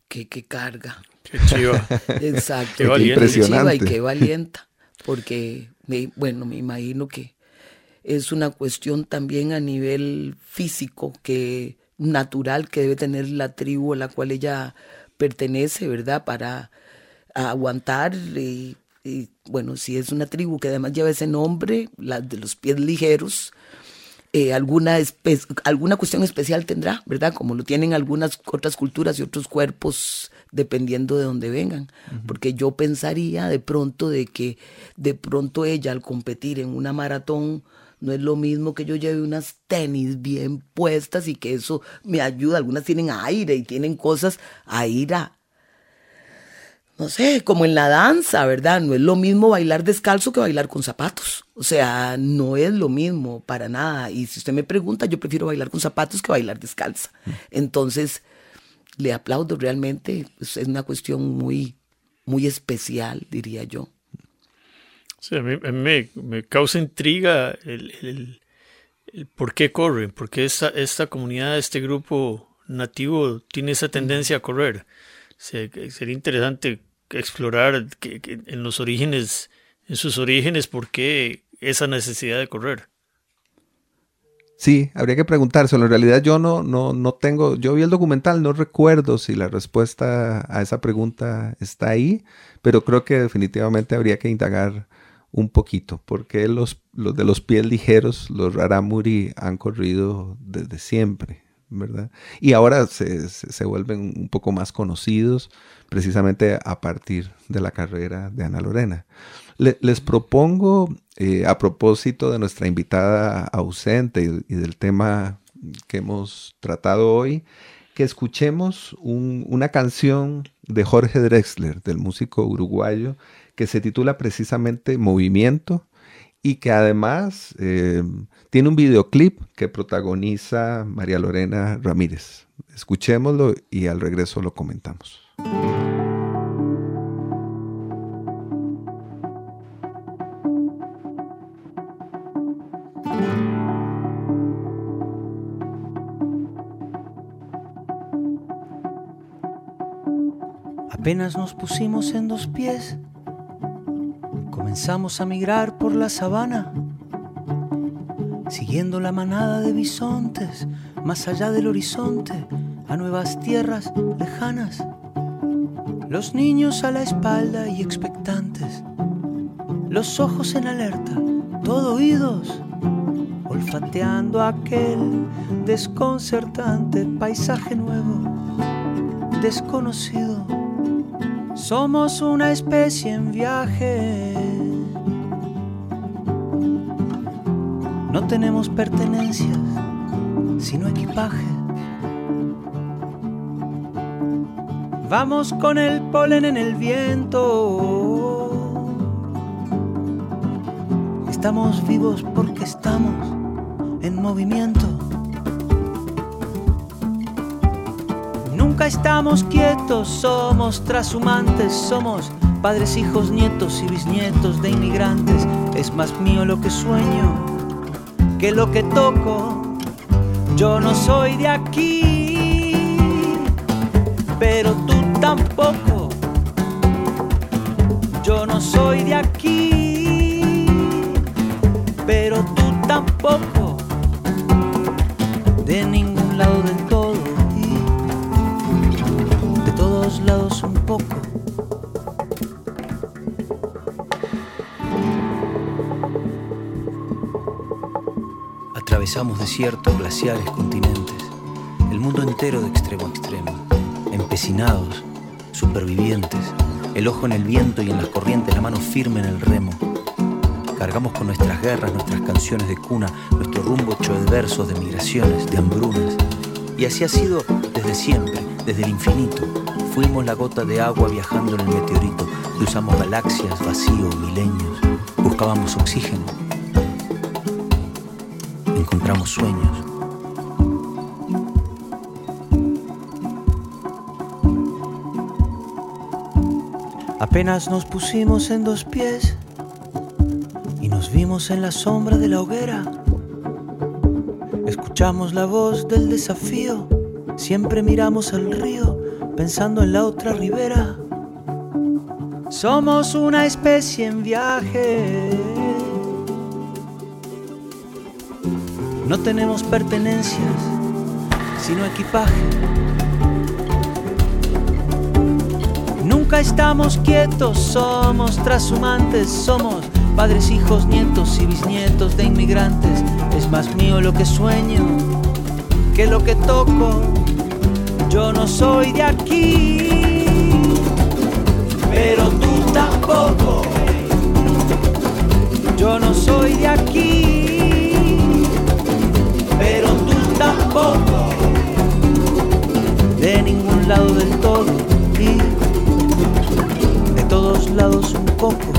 Speaker 3: Qué, carga.
Speaker 2: Qué chiva. [LAUGHS]
Speaker 3: Exacto.
Speaker 2: Qué
Speaker 1: impresionante.
Speaker 3: y qué valienta. Porque, bueno, me imagino que es una cuestión también a nivel físico, que natural que debe tener la tribu a la cual ella pertenece, ¿verdad? Para aguantar y, bueno, si es una tribu que además lleva ese nombre, la de los pies ligeros, eh, alguna, alguna cuestión especial tendrá, ¿verdad? Como lo tienen algunas otras culturas y otros cuerpos dependiendo de dónde vengan. Porque yo pensaría de pronto de que de pronto ella al competir en una maratón no es lo mismo que yo lleve unas tenis bien puestas y que eso me ayuda. Algunas tienen aire y tienen cosas a ir a, no sé, como en la danza, ¿verdad? No es lo mismo bailar descalzo que bailar con zapatos. O sea, no es lo mismo para nada. Y si usted me pregunta, yo prefiero bailar con zapatos que bailar descalza. Entonces, le aplaudo realmente. Es una cuestión muy, muy especial, diría yo.
Speaker 2: Sí, a mí, me, me, causa intriga el, el, por qué corren, por qué esta, esta comunidad, este grupo nativo tiene esa tendencia a correr. sería interesante explorar que, en los orígenes, en sus orígenes, por qué esa necesidad de correr.
Speaker 1: Sí, habría que preguntárselo. En realidad yo no, no, no tengo, yo vi el documental, no recuerdo si la respuesta a esa pregunta está ahí, pero creo que definitivamente habría que indagar un poquito, porque los, los de los pies ligeros, los raramuri, han corrido desde siempre, ¿verdad? Y ahora se, se, vuelven un poco más conocidos precisamente a partir de la carrera de Ana Lorena. les propongo, eh, a propósito de nuestra invitada ausente y, del tema que hemos tratado hoy, que escuchemos una canción de Jorge Drexler, del músico uruguayo, que se titula precisamente Movimiento y que además eh, tiene un videoclip que protagoniza María Lorena Ramírez. Escuchémoslo y al regreso lo comentamos.
Speaker 7: Apenas nos pusimos en dos pies Comenzamos a migrar por la sabana, siguiendo la manada de bisontes, más allá del horizonte, a nuevas tierras lejanas. Los niños a la espalda y expectantes, los ojos en alerta, todo oídos, olfateando aquel desconcertante paisaje nuevo, desconocido. Somos una especie en viaje No tenemos pertenencias, sino equipaje. Vamos con el polen en el viento. Estamos vivos porque estamos en movimiento. Nunca estamos quietos, somos trashumantes, somos padres, hijos, nietos y bisnietos de inmigrantes. Es más mío lo que sueño que lo que toco. Yo no soy de aquí, pero tú tampoco. soy de aquí, pero tú tampoco, desiertos, glaciares, continentes, el mundo entero de extremo a extremo, empecinados, supervivientes, el ojo en el viento y en las corrientes, la mano firme en el remo. Cargamos con nuestras guerras, nuestras canciones de cuna, nuestro rumbo hecho de versos, de migraciones, de hambrunas. Y así ha sido desde siempre, desde el infinito. Fuimos la gota de agua viajando en el meteorito, cruzamos galaxias, vacío, milenios, buscábamos oxígeno, sueños. Apenas nos pusimos en dos pies y nos vimos en la sombra de la hoguera. Escuchamos la voz del desafío, siempre miramos al río pensando en la otra ribera. Somos una especie en viaje. No tenemos pertenencias, sino equipaje. Nunca estamos quietos, somos trashumantes, somos padres, hijos, nietos y bisnietos de inmigrantes. Es más mío lo que sueño que lo que toco. Yo no soy de aquí, pero tú tampoco. Yo no soy de aquí, De ningún lado del todo y de todos lados un poco.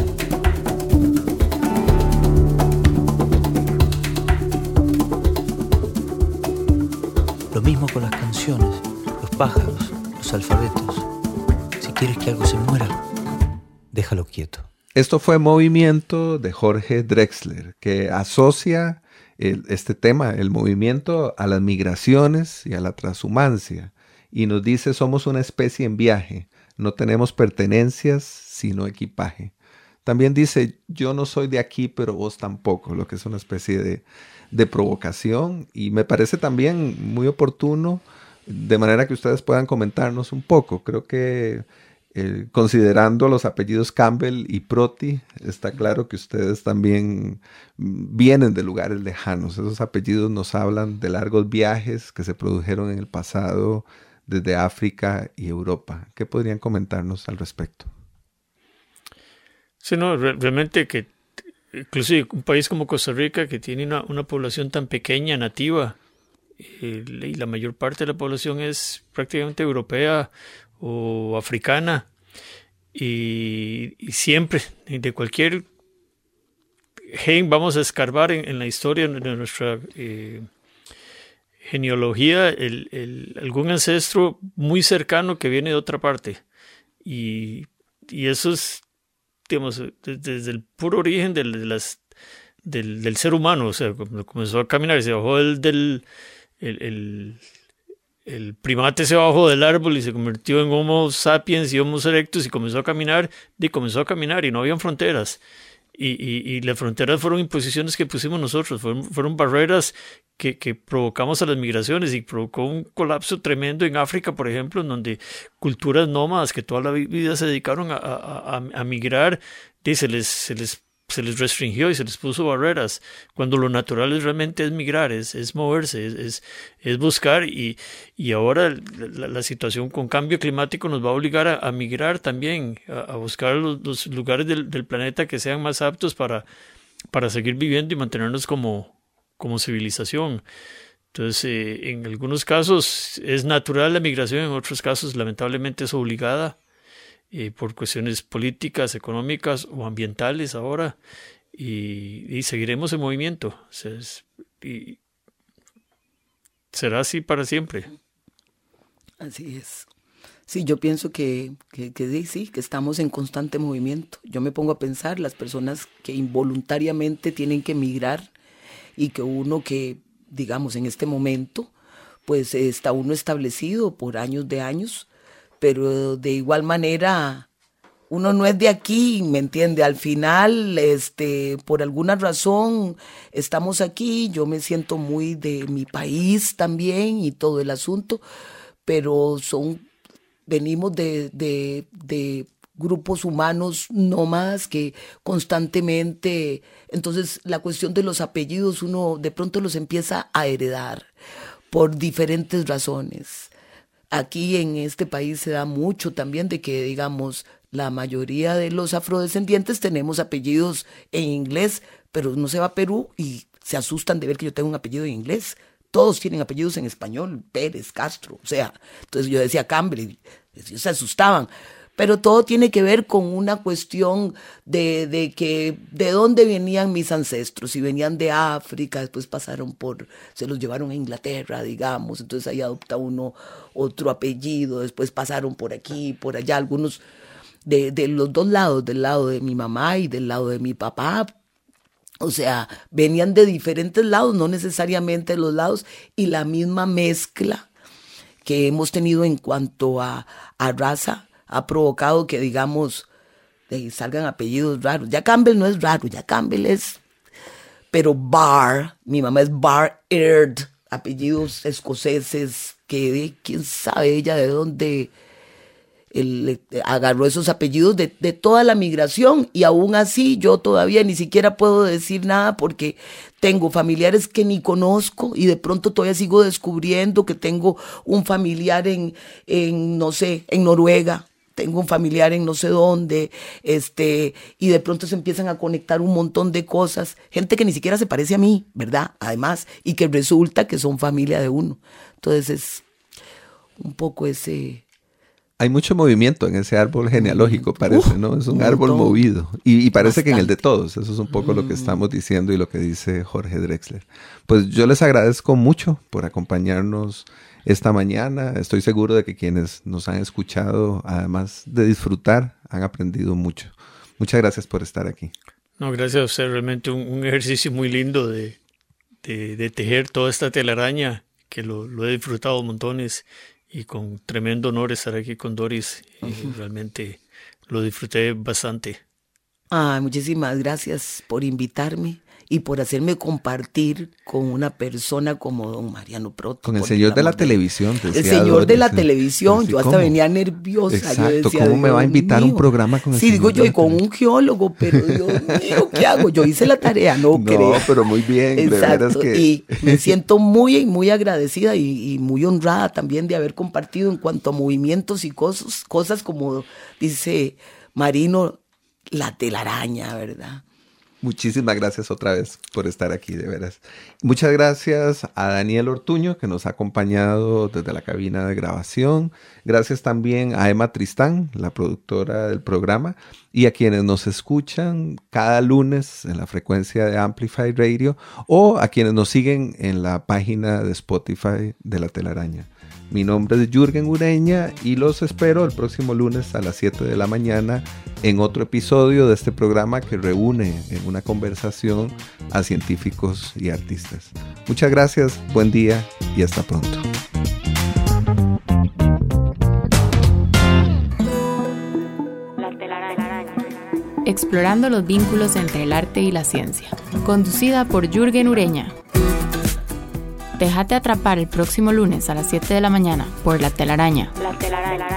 Speaker 7: Lo mismo con las canciones, los pájaros, los alfabetos. Si quieres que algo se muera, déjalo quieto.
Speaker 1: Esto fue Movimiento de Jorge Drexler, que asocia este tema, el movimiento, a las migraciones y a la transhumancia. Y nos dice, somos una especie en viaje, no tenemos pertenencias, sino equipaje. También dice, yo no soy de aquí, pero vos tampoco, lo que es una especie de, de provocación. Y me parece también muy oportuno, de manera que ustedes puedan comentarnos un poco. Creo que eh, considerando los apellidos Campbell y Proti, está claro que ustedes también vienen de lugares lejanos. Esos apellidos nos hablan de largos viajes que se produjeron en el pasado desde África y Europa. ¿Qué podrían comentarnos al respecto?
Speaker 2: Sí, no, re- realmente que inclusive un país como Costa Rica que tiene una, una población tan pequeña, nativa, eh, y la mayor parte de la población es prácticamente europea o africana, y, siempre, de cualquier gen, vamos a escarbar en, la historia de nuestra eh, genealogía el, algún ancestro muy cercano que viene de otra parte. Y, y eso es, digamos, de- desde el puro origen del, del, ser humano. O sea, comenzó a caminar, se bajó del, del el, el- el primate se bajó del árbol y se convirtió en Homo sapiens y Homo erectus y comenzó a caminar, y comenzó a caminar y no habían fronteras. Y, y, las fronteras fueron imposiciones que pusimos nosotros, fueron, barreras que, que provocamos a las migraciones y provocó un colapso tremendo en África, por ejemplo, en donde culturas nómadas que toda la vi- vida se dedicaron a, a, a, a migrar, y se les, se les se les restringió y se les puso barreras, cuando lo natural es realmente es migrar, es, es moverse, es, es, es buscar y, y ahora la, la situación con cambio climático nos va a obligar a, migrar también, a, buscar los, lugares del, del, planeta que sean más aptos para, para seguir viviendo y mantenernos como, como civilización. Entonces, eh, en algunos casos es natural la migración, en otros casos lamentablemente es obligada eh, por cuestiones políticas, económicas o ambientales ahora, y, seguiremos en movimiento. Será así para siempre.
Speaker 3: Así es. Sí, yo pienso que, que, que, sí, que estamos en constante movimiento. Yo me pongo a pensar las personas que involuntariamente tienen que emigrar y que uno que, digamos, en este momento, pues está uno establecido por años de años, pero de igual manera uno no es de aquí, ¿me entiende? Al final, este, por alguna razón, estamos aquí, yo me siento muy de mi país también y todo el asunto, pero son, venimos de, de, de grupos humanos nómadas que constantemente, entonces la cuestión de los apellidos uno de pronto los empieza a heredar por diferentes razones. Aquí en este país se da mucho también de que, digamos, la mayoría de los afrodescendientes tenemos apellidos en inglés, pero uno se va a Perú y se asustan de ver que yo tengo un apellido en inglés. Todos tienen apellidos en español, Pérez, Castro, o sea, entonces yo decía Cambre, ellos se asustaban pero todo tiene que ver con una cuestión de, de, que de dónde venían mis ancestros, si venían de África, después pasaron por, se los llevaron a Inglaterra, digamos, entonces ahí adopta uno otro apellido, después pasaron por aquí, por allá, algunos de, los dos lados, del lado de mi mamá y del lado de mi papá, o sea, venían de diferentes lados, no necesariamente los lados, y la misma mezcla que hemos tenido en cuanto a, a raza ha provocado que, digamos, salgan apellidos raros. Ya Campbell no es raro, ya Campbell es... Pero Barr, mi mamá es Barr Aird, apellidos escoceses, que quién sabe ella de dónde agarró esos apellidos de, de, toda la migración y aún así yo todavía ni siquiera puedo decir nada porque tengo familiares que ni conozco y de pronto todavía sigo descubriendo que tengo un familiar en, en no sé, en Noruega tengo un familiar en no sé dónde, este, y de pronto se empiezan a conectar un montón de cosas, gente que ni siquiera se parece a mí, ¿verdad? Además, y que resulta que son familia de uno. Entonces es un poco ese...
Speaker 1: Hay mucho movimiento en ese árbol genealógico, parece, ¿no? Es un, árbol movido. Y, parece que en el de todos. Eso es un poco lo que estamos diciendo y lo que dice Jorge Drexler. Pues yo les agradezco mucho por acompañarnos esta mañana. Estoy seguro de que quienes nos han escuchado, además de disfrutar, han aprendido mucho. Muchas gracias por estar aquí.
Speaker 2: No, gracias a usted. Realmente un, ejercicio muy lindo de, de, tejer toda esta telaraña, que lo, lo, he disfrutado montones y con tremendo honor estar aquí con Doris. realmente lo disfruté bastante.
Speaker 3: Ah, muchísimas gracias por invitarme y por hacerme compartir con una persona como don Mariano Proto.
Speaker 1: Con el señor de la televisión.
Speaker 3: El señor de la televisión, yo hasta venía nerviosa.
Speaker 1: Exacto, ¿cómo me va a invitar a un programa con el
Speaker 3: Sí, digo yo, y con un geólogo, pero Dios mío, ¿qué [LAUGHS] hago? Yo hice la tarea, no, no
Speaker 1: pero muy bien.
Speaker 3: Exacto, que... y me [LAUGHS] siento muy, muy agradecida y, y, muy honrada también de haber compartido en cuanto a movimientos y cosas, cosas como dice Marino, la telaraña, ¿verdad?
Speaker 1: Muchísimas gracias otra vez por estar aquí, de veras. Muchas gracias a Daniel Ortuño, que nos ha acompañado desde la cabina de grabación. Gracias también a Emma Tristán, la productora del programa, y a quienes nos escuchan cada lunes en la frecuencia de Amplify Radio o a quienes nos siguen en la página de Spotify de La Telaraña. Mi nombre es Jürgen Ureña y los espero el próximo lunes a las 7 de la mañana en otro episodio de este programa que reúne en una conversación a científicos y artistas. Muchas gracias, buen día y hasta pronto.
Speaker 5: Explorando los vínculos entre el arte y la ciencia. Conducida por Jürgen Ureña. Déjate atrapar el próximo lunes a las 7 de la mañana por La Telaraña. La Telaraña.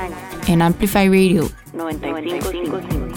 Speaker 5: En Amplify Radio 95.5.